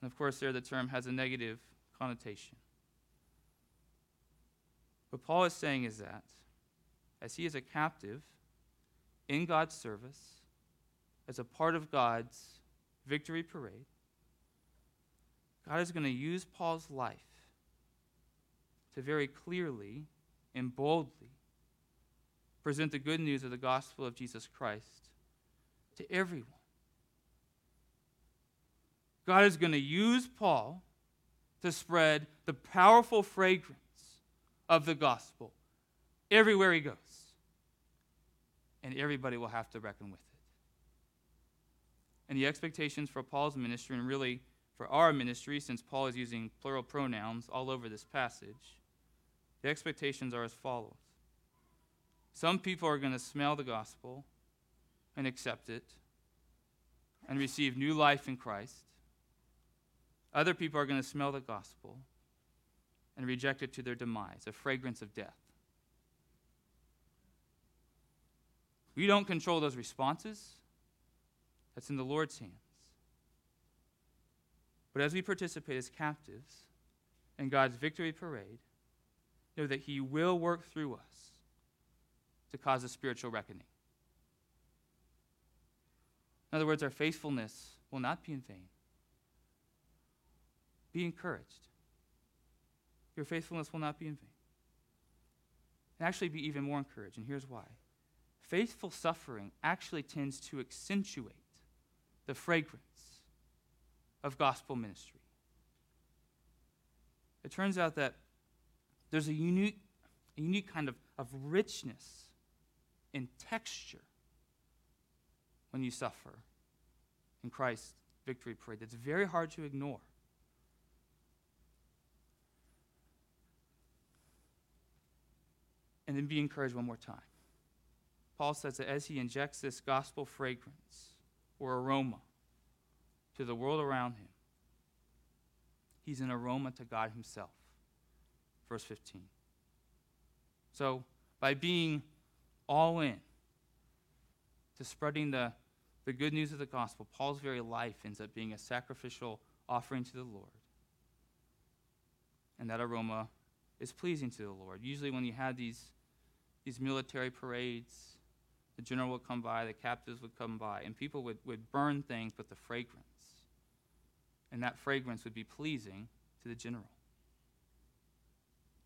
And of course, there the term has a negative connotation. What Paul is saying is that as he is a captive in God's service, as a part of God's victory parade, God is going to use Paul's life to very clearly and boldly present the good news of the gospel of Jesus Christ to everyone. God is going to use Paul to spread the powerful fragrance of the gospel everywhere he goes. And everybody will have to reckon with it. And the expectations for Paul's ministry, and really for our ministry, since Paul is using plural pronouns all over this passage, the expectations are as follows Some people are going to smell the gospel and accept it and receive new life in Christ. Other people are going to smell the gospel and reject it to their demise, a fragrance of death. We don't control those responses. That's in the Lord's hands. But as we participate as captives in God's victory parade, know that He will work through us to cause a spiritual reckoning. In other words, our faithfulness will not be in vain. Be encouraged. Your faithfulness will not be in vain. And actually be even more encouraged, and here's why. faithful suffering actually tends to accentuate the fragrance of gospel ministry. It turns out that there's a unique, a unique kind of, of richness in texture when you suffer in Christ's victory parade that's very hard to ignore. And then be encouraged one more time. Paul says that as he injects this gospel fragrance or aroma to the world around him, he's an aroma to God himself. Verse 15. So, by being all in to spreading the, the good news of the gospel, Paul's very life ends up being a sacrificial offering to the Lord. And that aroma is pleasing to the Lord. Usually, when you had these, these military parades, the general would come by, the captives would come by, and people would, would burn things with the fragrance. And that fragrance would be pleasing to the general.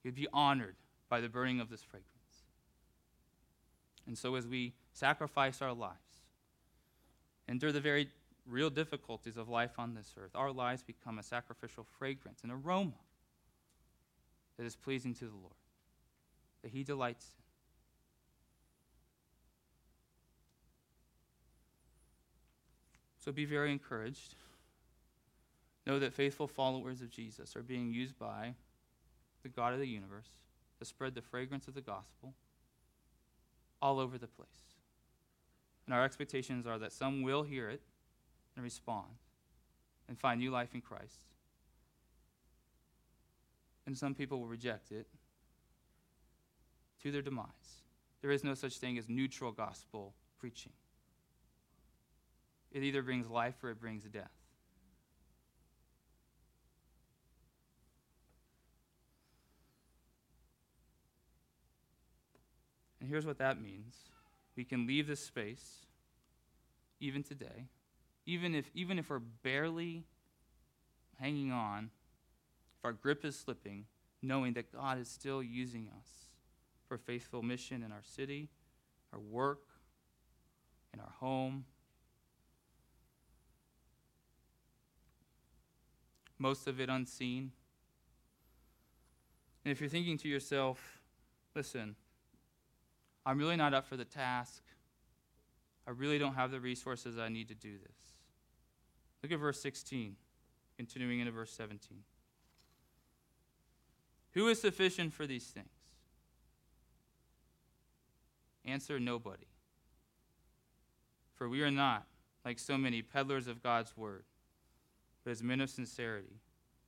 Would be honored by the burning of this fragrance. And so, as we sacrifice our lives, endure the very real difficulties of life on this earth, our lives become a sacrificial fragrance, an aroma that is pleasing to the Lord, that He delights in. So be very encouraged. Know that faithful followers of Jesus are being used by the God of the universe to spread the fragrance of the gospel all over the place. And our expectations are that some will hear it and respond and find new life in Christ. And some people will reject it to their demise. There is no such thing as neutral gospel preaching. It either brings life or it brings death. And here's what that means we can leave this space, even today, even if, even if we're barely hanging on, if our grip is slipping, knowing that God is still using us for faithful mission in our city, our work, in our home. Most of it unseen. And if you're thinking to yourself, listen, I'm really not up for the task. I really don't have the resources I need to do this. Look at verse 16, continuing into verse 17. Who is sufficient for these things? Answer nobody. For we are not, like so many, peddlers of God's word, but as men of sincerity,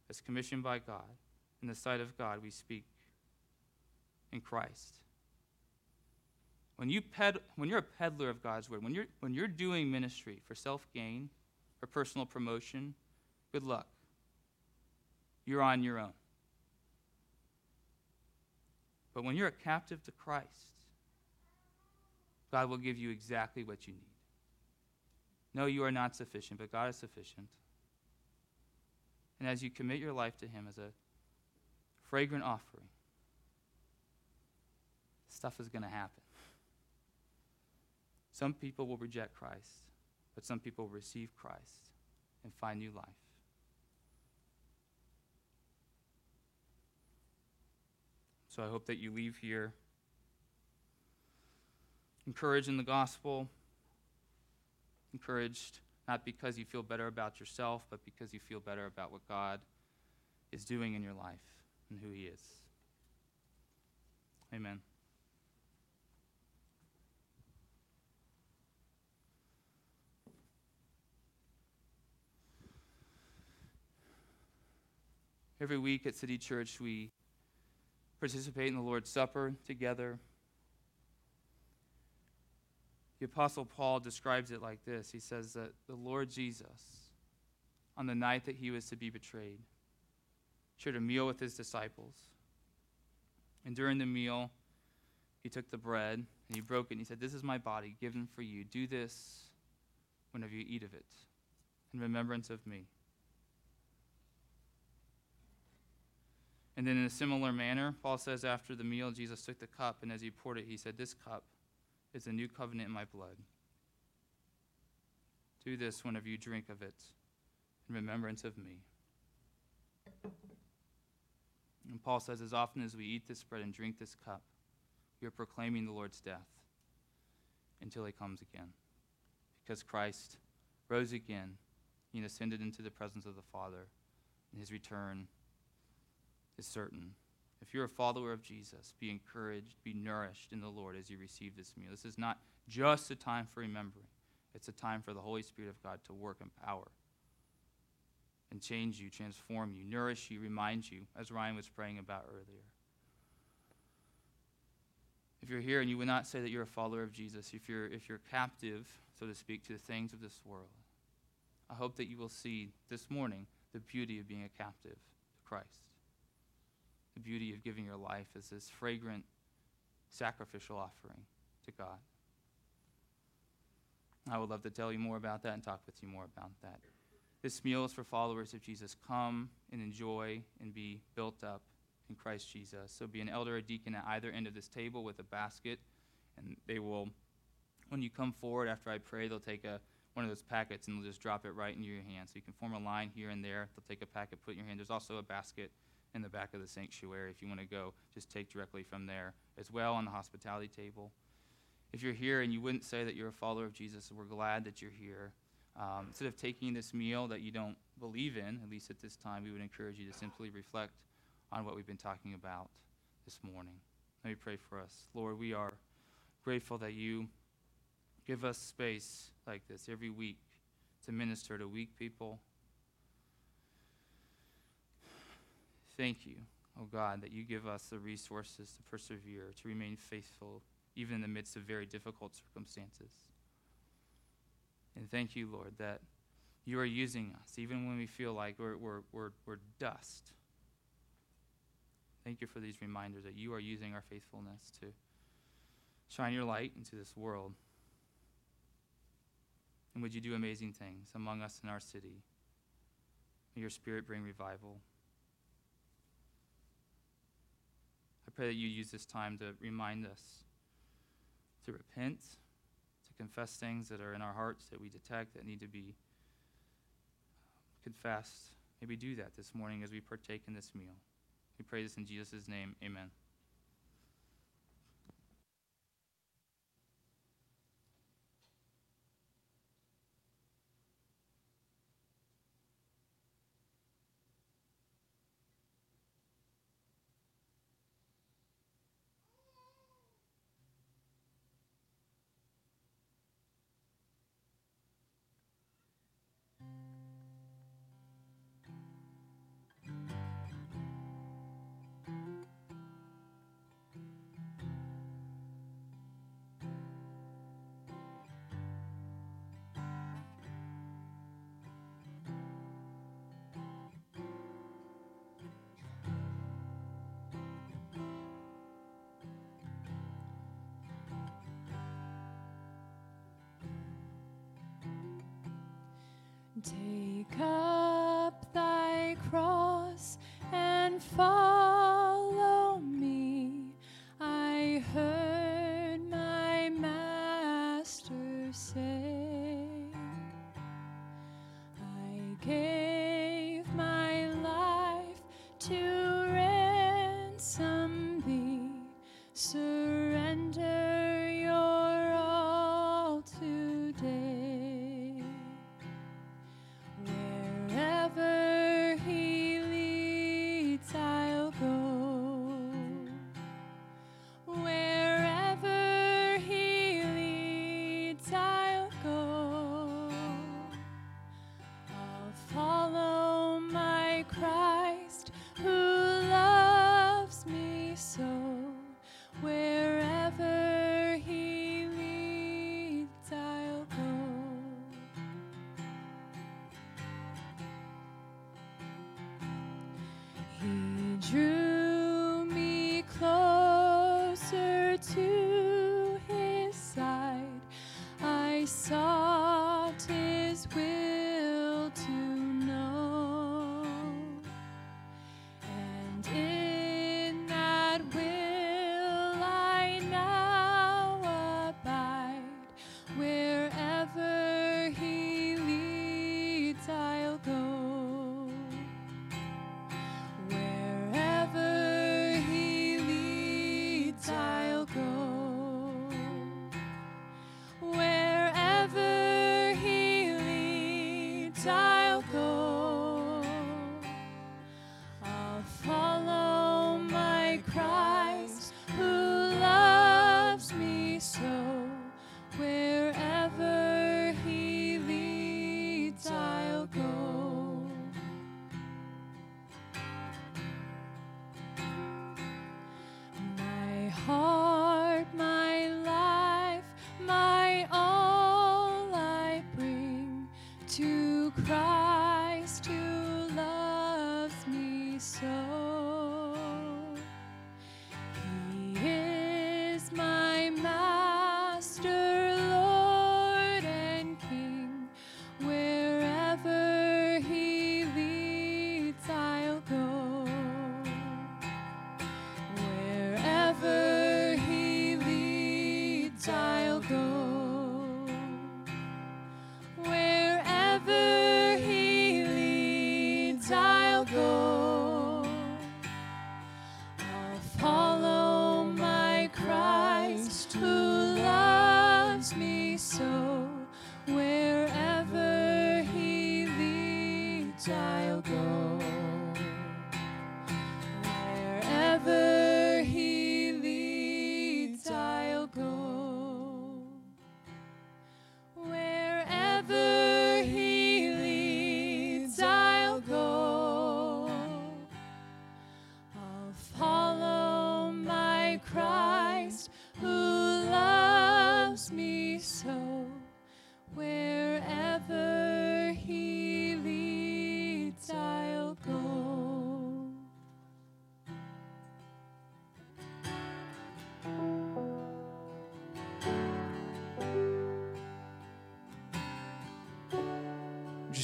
as commissioned by God, in the sight of God, we speak in Christ. When, you ped, when you're a peddler of God's word, when you're, when you're doing ministry for self gain, for personal promotion, good luck. You're on your own. But when you're a captive to Christ, God will give you exactly what you need. No, you are not sufficient, but God is sufficient. And as you commit your life to Him as a fragrant offering, stuff is going to happen. Some people will reject Christ, but some people will receive Christ and find new life. So I hope that you leave here encouraged in the gospel, encouraged not because you feel better about yourself, but because you feel better about what God is doing in your life and who He is. Amen. Every week at City Church, we participate in the Lord's Supper together. The Apostle Paul describes it like this He says that the Lord Jesus, on the night that he was to be betrayed, shared a meal with his disciples. And during the meal, he took the bread and he broke it and he said, This is my body given for you. Do this whenever you eat of it in remembrance of me. And then, in a similar manner, Paul says after the meal, Jesus took the cup, and as he poured it, he said, This cup is a new covenant in my blood. Do this whenever you drink of it in remembrance of me. And Paul says, as often as we eat this bread and drink this cup, we are proclaiming the Lord's death until he comes again. Because Christ rose again, he ascended into the presence of the Father, and his return is certain. If you're a follower of Jesus, be encouraged, be nourished in the Lord as you receive this meal. This is not just a time for remembering, it's a time for the Holy Spirit of God to work in power and change you, transform you, nourish you, remind you, as Ryan was praying about earlier. If you're here and you would not say that you're a follower of Jesus, if you're, if you're captive, so to speak, to the things of this world, I hope that you will see this morning the beauty of being a captive to Christ the beauty of giving your life as this fragrant sacrificial offering to God. I would love to tell you more about that and talk with you more about that. This meal is for followers of Jesus. Come and enjoy and be built up in Christ Jesus. So be an elder or deacon at either end of this table with a basket, and they will, when you come forward after I pray, they'll take a one of those packets and they'll just drop it right into your hand. So you can form a line here and there. They'll take a packet, put it in your hand. There's also a basket in the back of the sanctuary if you want to go. Just take directly from there as well on the hospitality table. If you're here and you wouldn't say that you're a follower of Jesus, we're glad that you're here. Um, instead of taking this meal that you don't believe in, at least at this time, we would encourage you to simply reflect on what we've been talking about this morning. Let me pray for us. Lord, we are grateful that you give us space like this every week to minister to weak people. Thank you, oh God, that you give us the resources to persevere, to remain faithful, even in the midst of very difficult circumstances. And thank you, Lord, that you are using us, even when we feel like we're, we're, we're, we're dust. Thank you for these reminders that you are using our faithfulness to shine your light into this world. And would you do amazing things among us in our city? May your spirit bring revival. I pray that you use this time to remind us to repent, to confess things that are in our hearts that we detect that need to be uh, confessed. Maybe do that this morning as we partake in this meal. We pray this in Jesus' name. Amen.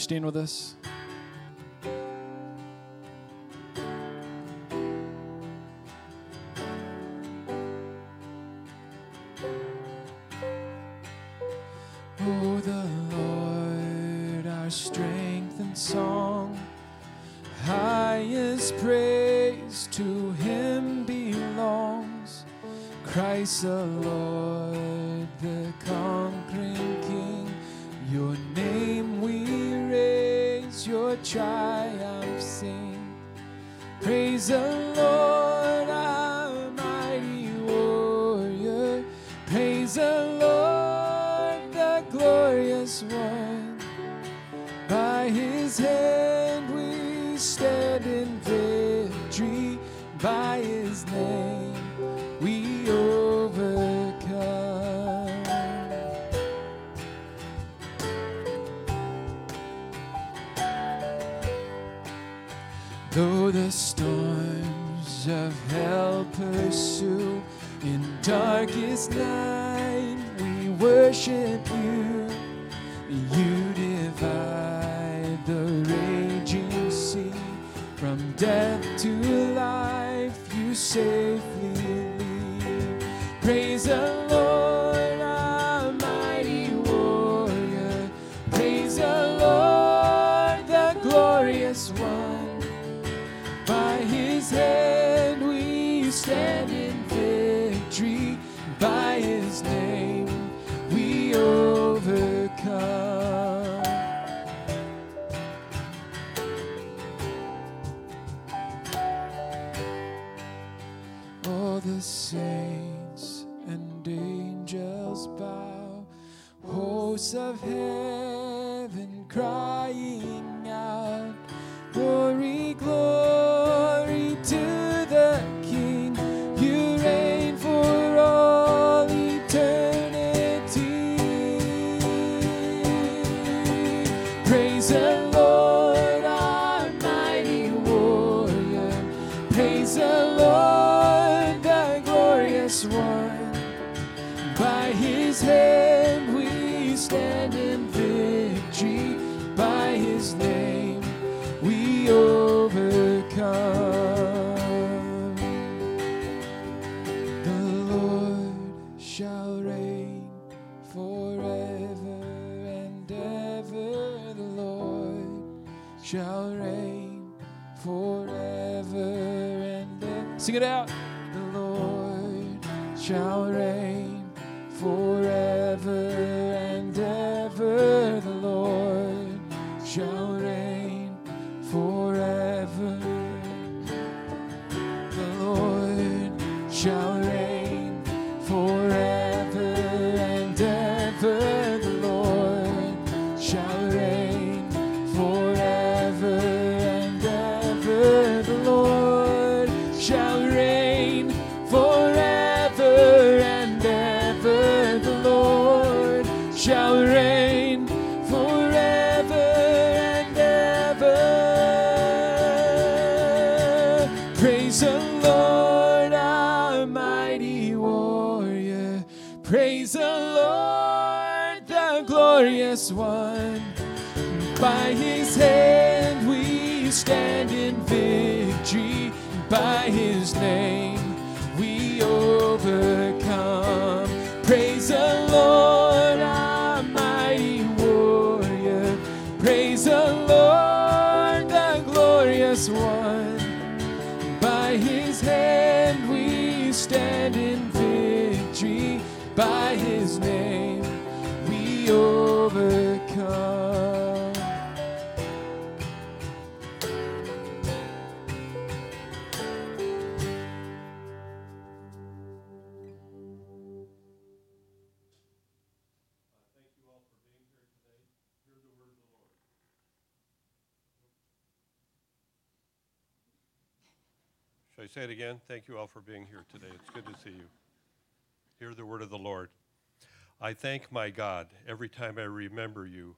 stand with us? by his name we overcome. Though the storms of hell pursue, in darkest night we worship you. say in victory by his name. We overcome. Praise the say it again? Thank you all for being here today. It's good to see you. Hear the word of the Lord. I thank my God every time I remember you.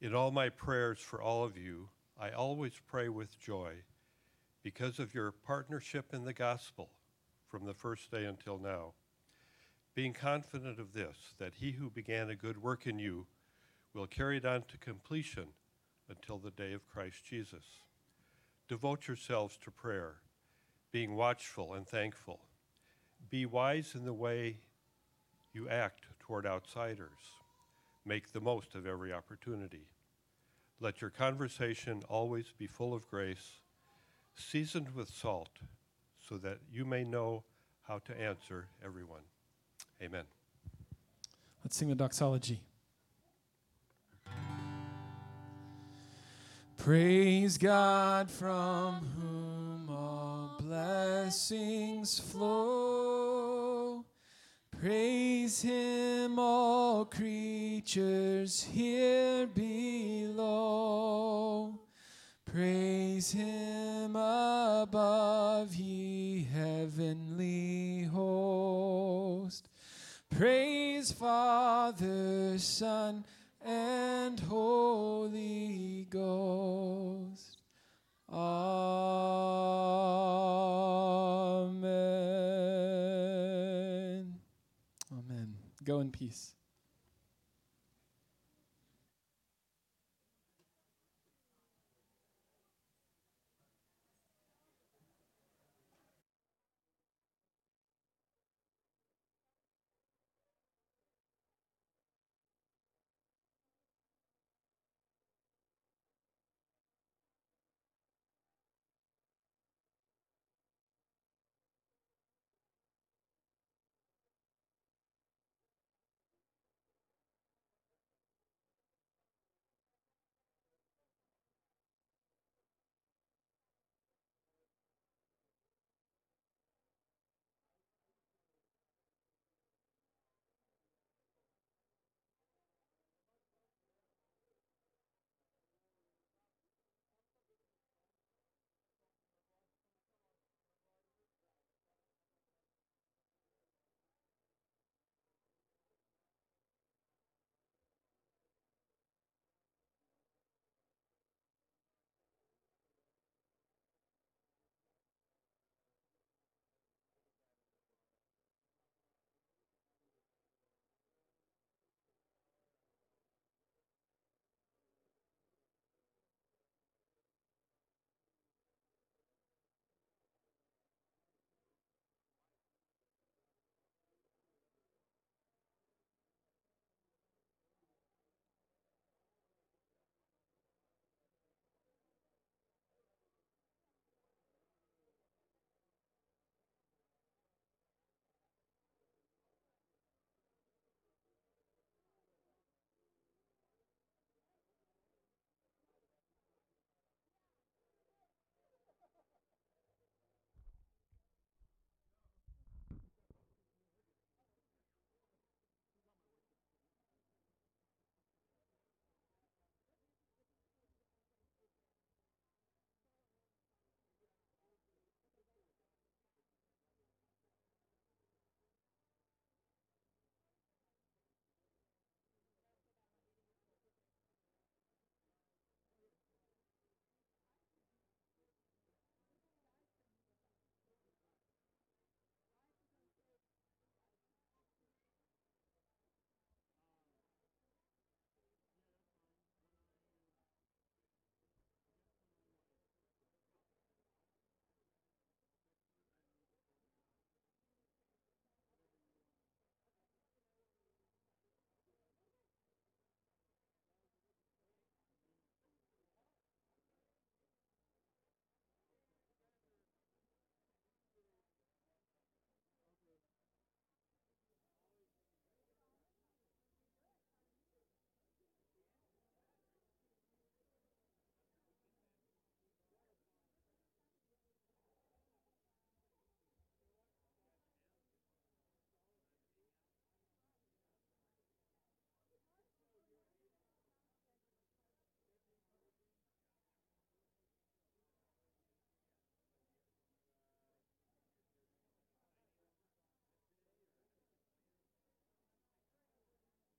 In all my prayers for all of you, I always pray with joy because of your partnership in the gospel from the first day until now. Being confident of this, that he who began a good work in you will carry it on to completion until the day of Christ Jesus. Devote yourselves to prayer being watchful and thankful. Be wise in the way you act toward outsiders. Make the most of every opportunity. Let your conversation always be full of grace, seasoned with salt, so that you may know how to answer everyone. Amen. Let's sing the doxology. Praise God from whom blessings flow. Praise Him, all creatures here below. Praise Him above, ye heavenly host. Praise Father, Son, and Holy Ghost. Amen. Amen. Go in peace.